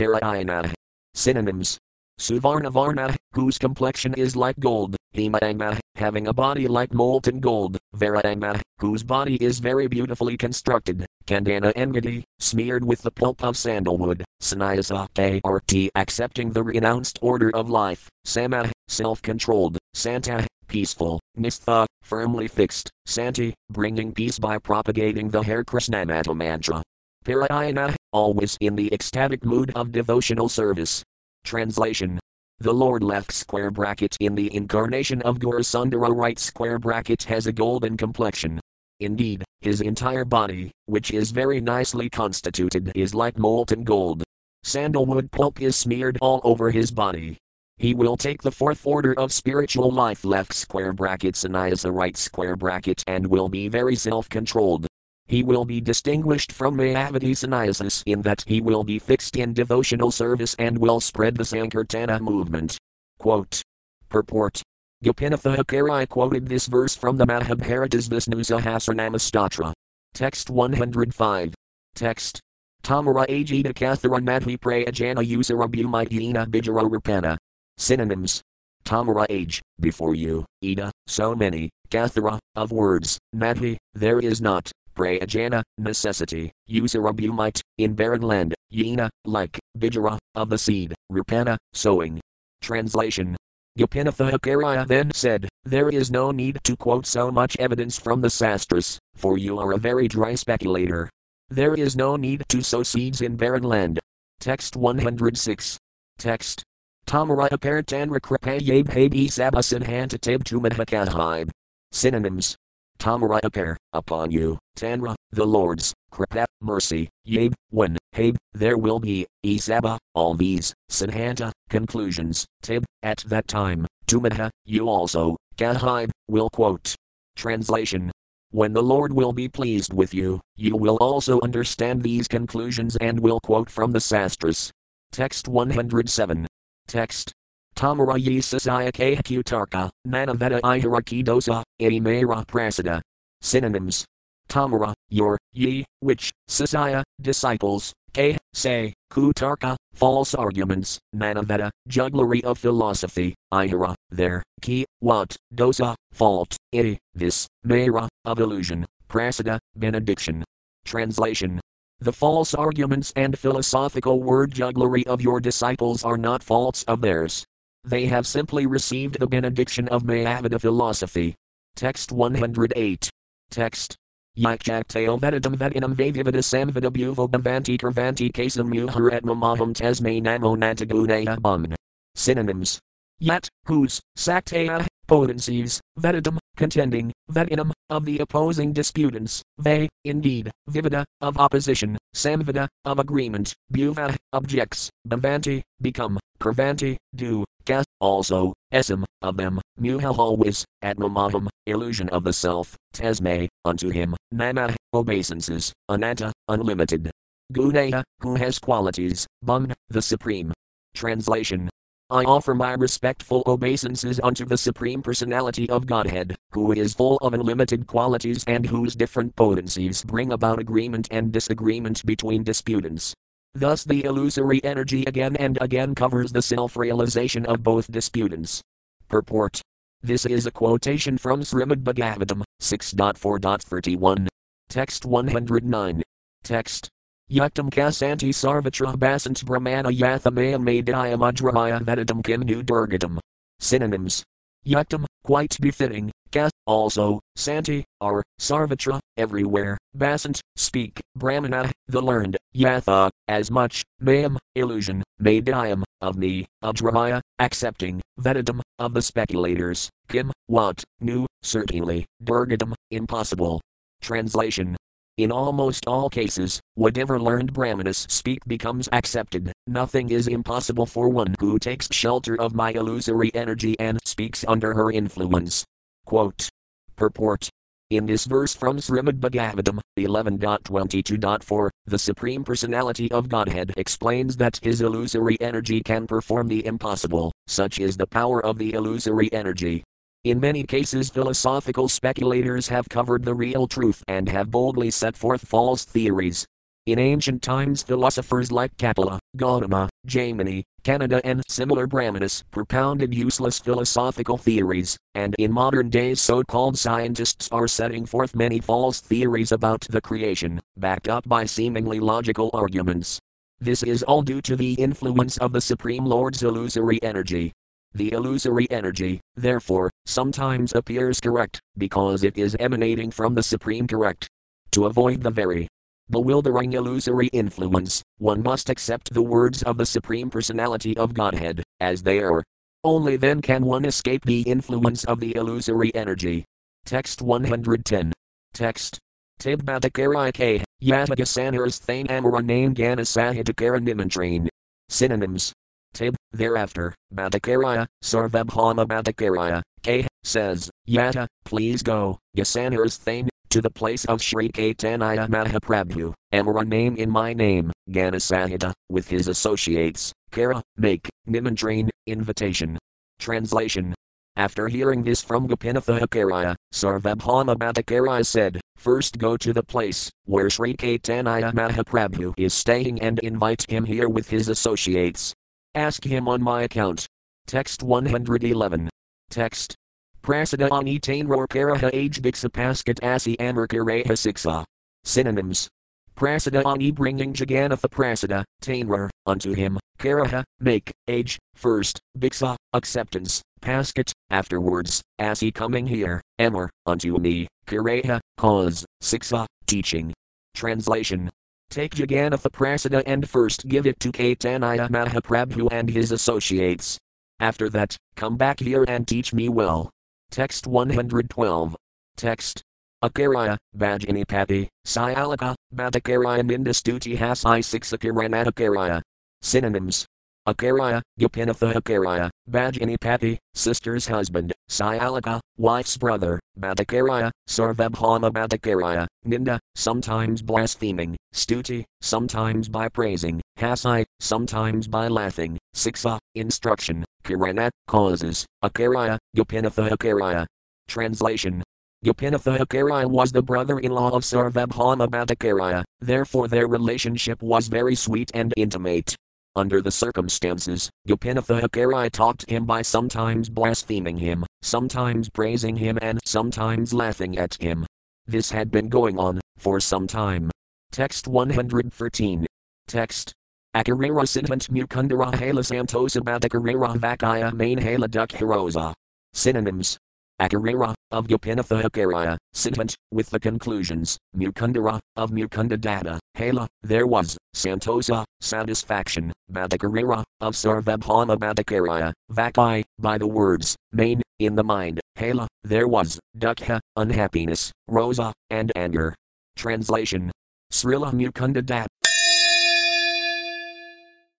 Synonyms. Suvarnavarna, whose complexion is like gold, Himanga, having a body like molten gold, Varanga, whose body is very beautifully constructed, Kandana Engadi, smeared with the pulp of sandalwood, Sannyasa or T accepting the renounced order of life, Sama, self-controlled, Santa, peaceful, Nistha, firmly fixed, Santi, bringing peace by propagating the Hare Krishnamata mantra. Parayana, always in the ecstatic mood of devotional service. Translation the Lord left square bracket in the incarnation of Gaurasundara right square bracket has a golden complexion. Indeed, his entire body, which is very nicely constituted, is like molten gold. Sandalwood pulp is smeared all over his body. He will take the fourth order of spiritual life left square bracket sannyasa right square bracket and will be very self controlled. He will be distinguished from Mayavadi sannyasis in that he will be fixed in devotional service and will spread the Sankirtana movement. Quote. Purport. Gopinatha quoted this verse from the Mahabharatas Vishnu Sahasranama Stotra. Text 105. Text. Tamara Ajita Kathara Madhi Prayajana Usara Bhumayina Bijara Rapana. Synonyms. Tamara age, before you, Ida, so many, Kathara, of words, Madhi, there is not, Prayajana, necessity, Usarabumite, in barren land, Yena, like, Bijara, of the seed, Rupana, sowing. Translation Gopinathacharya then said, There is no need to quote so much evidence from the Sastras, for you are a very dry speculator. There is no need to sow seeds in barren land. Text 106. Text. Tamara aparitanra kripayab habi sabasan hantatab tumadhakahib. Synonyms Tamarayapar, upon you, Tanra, the Lord's, Kripa, mercy, Yab, when, Habe, there will be, Isaba, all these, Sanhanta, conclusions, Tib, at that time, Tumadha, you also, Kahib, will quote. Translation. When the Lord will be pleased with you, you will also understand these conclusions and will quote from the Sastras. Text 107. Text Tamara Yisasaya Kutarka, Nanaveda Iharakidosa, Aimera Prasada. Synonyms Tamara, your, ye, which, Sasaya, disciples, K, say, Kutarka, false arguments, Manaveda, jugglery of philosophy, Ihara, there, Ki, what, Dosa, fault, Iti, this, Mera, of illusion, Prasada, benediction. Translation the false arguments and philosophical word jugglery of your disciples are not faults of theirs. They have simply received the benediction of Mayavada philosophy. Text 108. Text. Yakjaktao vedadam vedinam vavivada samvada bhuvodam kurvanti kasam muharatma maham tasme namo natagunaya bun. Synonyms. Yet, whose, saktaya, ah, potencies, vedadam, contending, vedinam, of the opposing disputants, they, indeed, vivida, of opposition, samvida, of agreement, bhuva, objects, bhavanti, become, kurvanti, do, kas, also, esam, of them, muha always, atmamaham, illusion of the self, tasme, unto him, nama, obeisances, ananta, unlimited. Gunaya, who has qualities, bung, the supreme. Translation I offer my respectful obeisances unto the Supreme Personality of Godhead, who is full of unlimited qualities and whose different potencies bring about agreement and disagreement between disputants. Thus, the illusory energy again and again covers the self realization of both disputants. Purport This is a quotation from Srimad Bhagavatam 6.4.31. Text 109. Text Yuktam kasanti sarvatra basant brahmana yathamaya madhyaya madrahaya vedadam kim nu durgatam. Synonyms. Yuktam, quite befitting, kas, also, santi, are, sarvatra, everywhere, basant, speak, brahmana, the learned, yatha, as much, mayam, illusion, madhyayam, of me, adrahaya, accepting, vedadam, of the speculators, kim, what, nu, certainly, durgatam, impossible. Translation in almost all cases, whatever learned Brahmanas speak becomes accepted. Nothing is impossible for one who takes shelter of my illusory energy and speaks under her influence. Quote. Purport. In this verse from Srimad Bhagavatam 11.22.4, the Supreme Personality of Godhead explains that his illusory energy can perform the impossible, such is the power of the illusory energy. In many cases, philosophical speculators have covered the real truth and have boldly set forth false theories. In ancient times, philosophers like Kapila, Gautama, Jaimini, Kanada, and similar Brahmanas propounded useless philosophical theories, and in modern days, so called scientists are setting forth many false theories about the creation, backed up by seemingly logical arguments. This is all due to the influence of the Supreme Lord's illusory energy, the illusory energy, therefore, sometimes appears correct, because it is emanating from the Supreme Correct. To avoid the very bewildering illusory influence, one must accept the words of the Supreme Personality of Godhead, as they are. Only then can one escape the influence of the illusory energy. Text 110. Text. Tibbatakaraike, Yatagasanars Thane Amara Name Ganasahidakara Nimantrain. Synonyms Tib, thereafter, Bhattacharya, Sarvabhauma Bhattacharya, K, says, Yata, please go, Yasanar's thane, to the place of Sri Caitanya Mahaprabhu, Amara name in my name, Ganasahita, with his associates, Kara, make, Nimantrain, invitation. Translation after hearing this from Gopinatha Acharya, Sarvabhauma Bhattacharya said, First go to the place where Sri Caitanya Mahaprabhu is staying and invite him here with his associates. Ask him on my account. Text 111. Text. Prasada ani tainror karaha age paskat asi amar kareha siksa. Synonyms. Prasada ani bringing Jagannatha Prasada, tainror, unto him, karaha, make, age, first, biksa, acceptance, paskat, afterwards, asi coming here, amar, unto me, kareha, cause, siksa, teaching. Translation Take Jagannatha Prasada and first give it to Caitanya Mahaprabhu and his associates. After that, come back here and teach me well. Text 112. Text. Acharya, Bhajanipati, Syalaka, Bhattacharya Nindastuti Hasai Siksakaranatakarya. Synonyms Acharya, Gopinatha Acharya, Bhajanipati, sister's husband, Syalaka, wife's brother, Bhattacharya, Sarvabhauma Bhattacharya, Ninda, sometimes blaspheming, Stuti, sometimes by praising, Hasai, sometimes by laughing, Siksa, instruction, Kiranat, causes, Acharya, Gopinatha Acharya. Translation Gopinathacharya was the brother in law of Sarvabhauma Bhattacharya, therefore their relationship was very sweet and intimate. Under the circumstances, Gopinathacharya talked him by sometimes blaspheming him, sometimes praising him, and sometimes laughing at him. This had been going on for some time. Text 113. Text. Akarera Siddhant Mukundara Hala Santosa Bhatakarera Vakaya Main Hala Duk Hirosa. Synonyms. Akarera, of Gopinathacharya, Siddhant, with the conclusions, Mukundara, of Mukunda Datta, Hala, there was, Santosa, satisfaction, Bhatakarera, of Sarvabhauma Bhattacharya, Vakai, by the words, main, in the mind, Hala, there was, Dukha, unhappiness, Rosa, and anger. Translation. Srila Mukunda Dat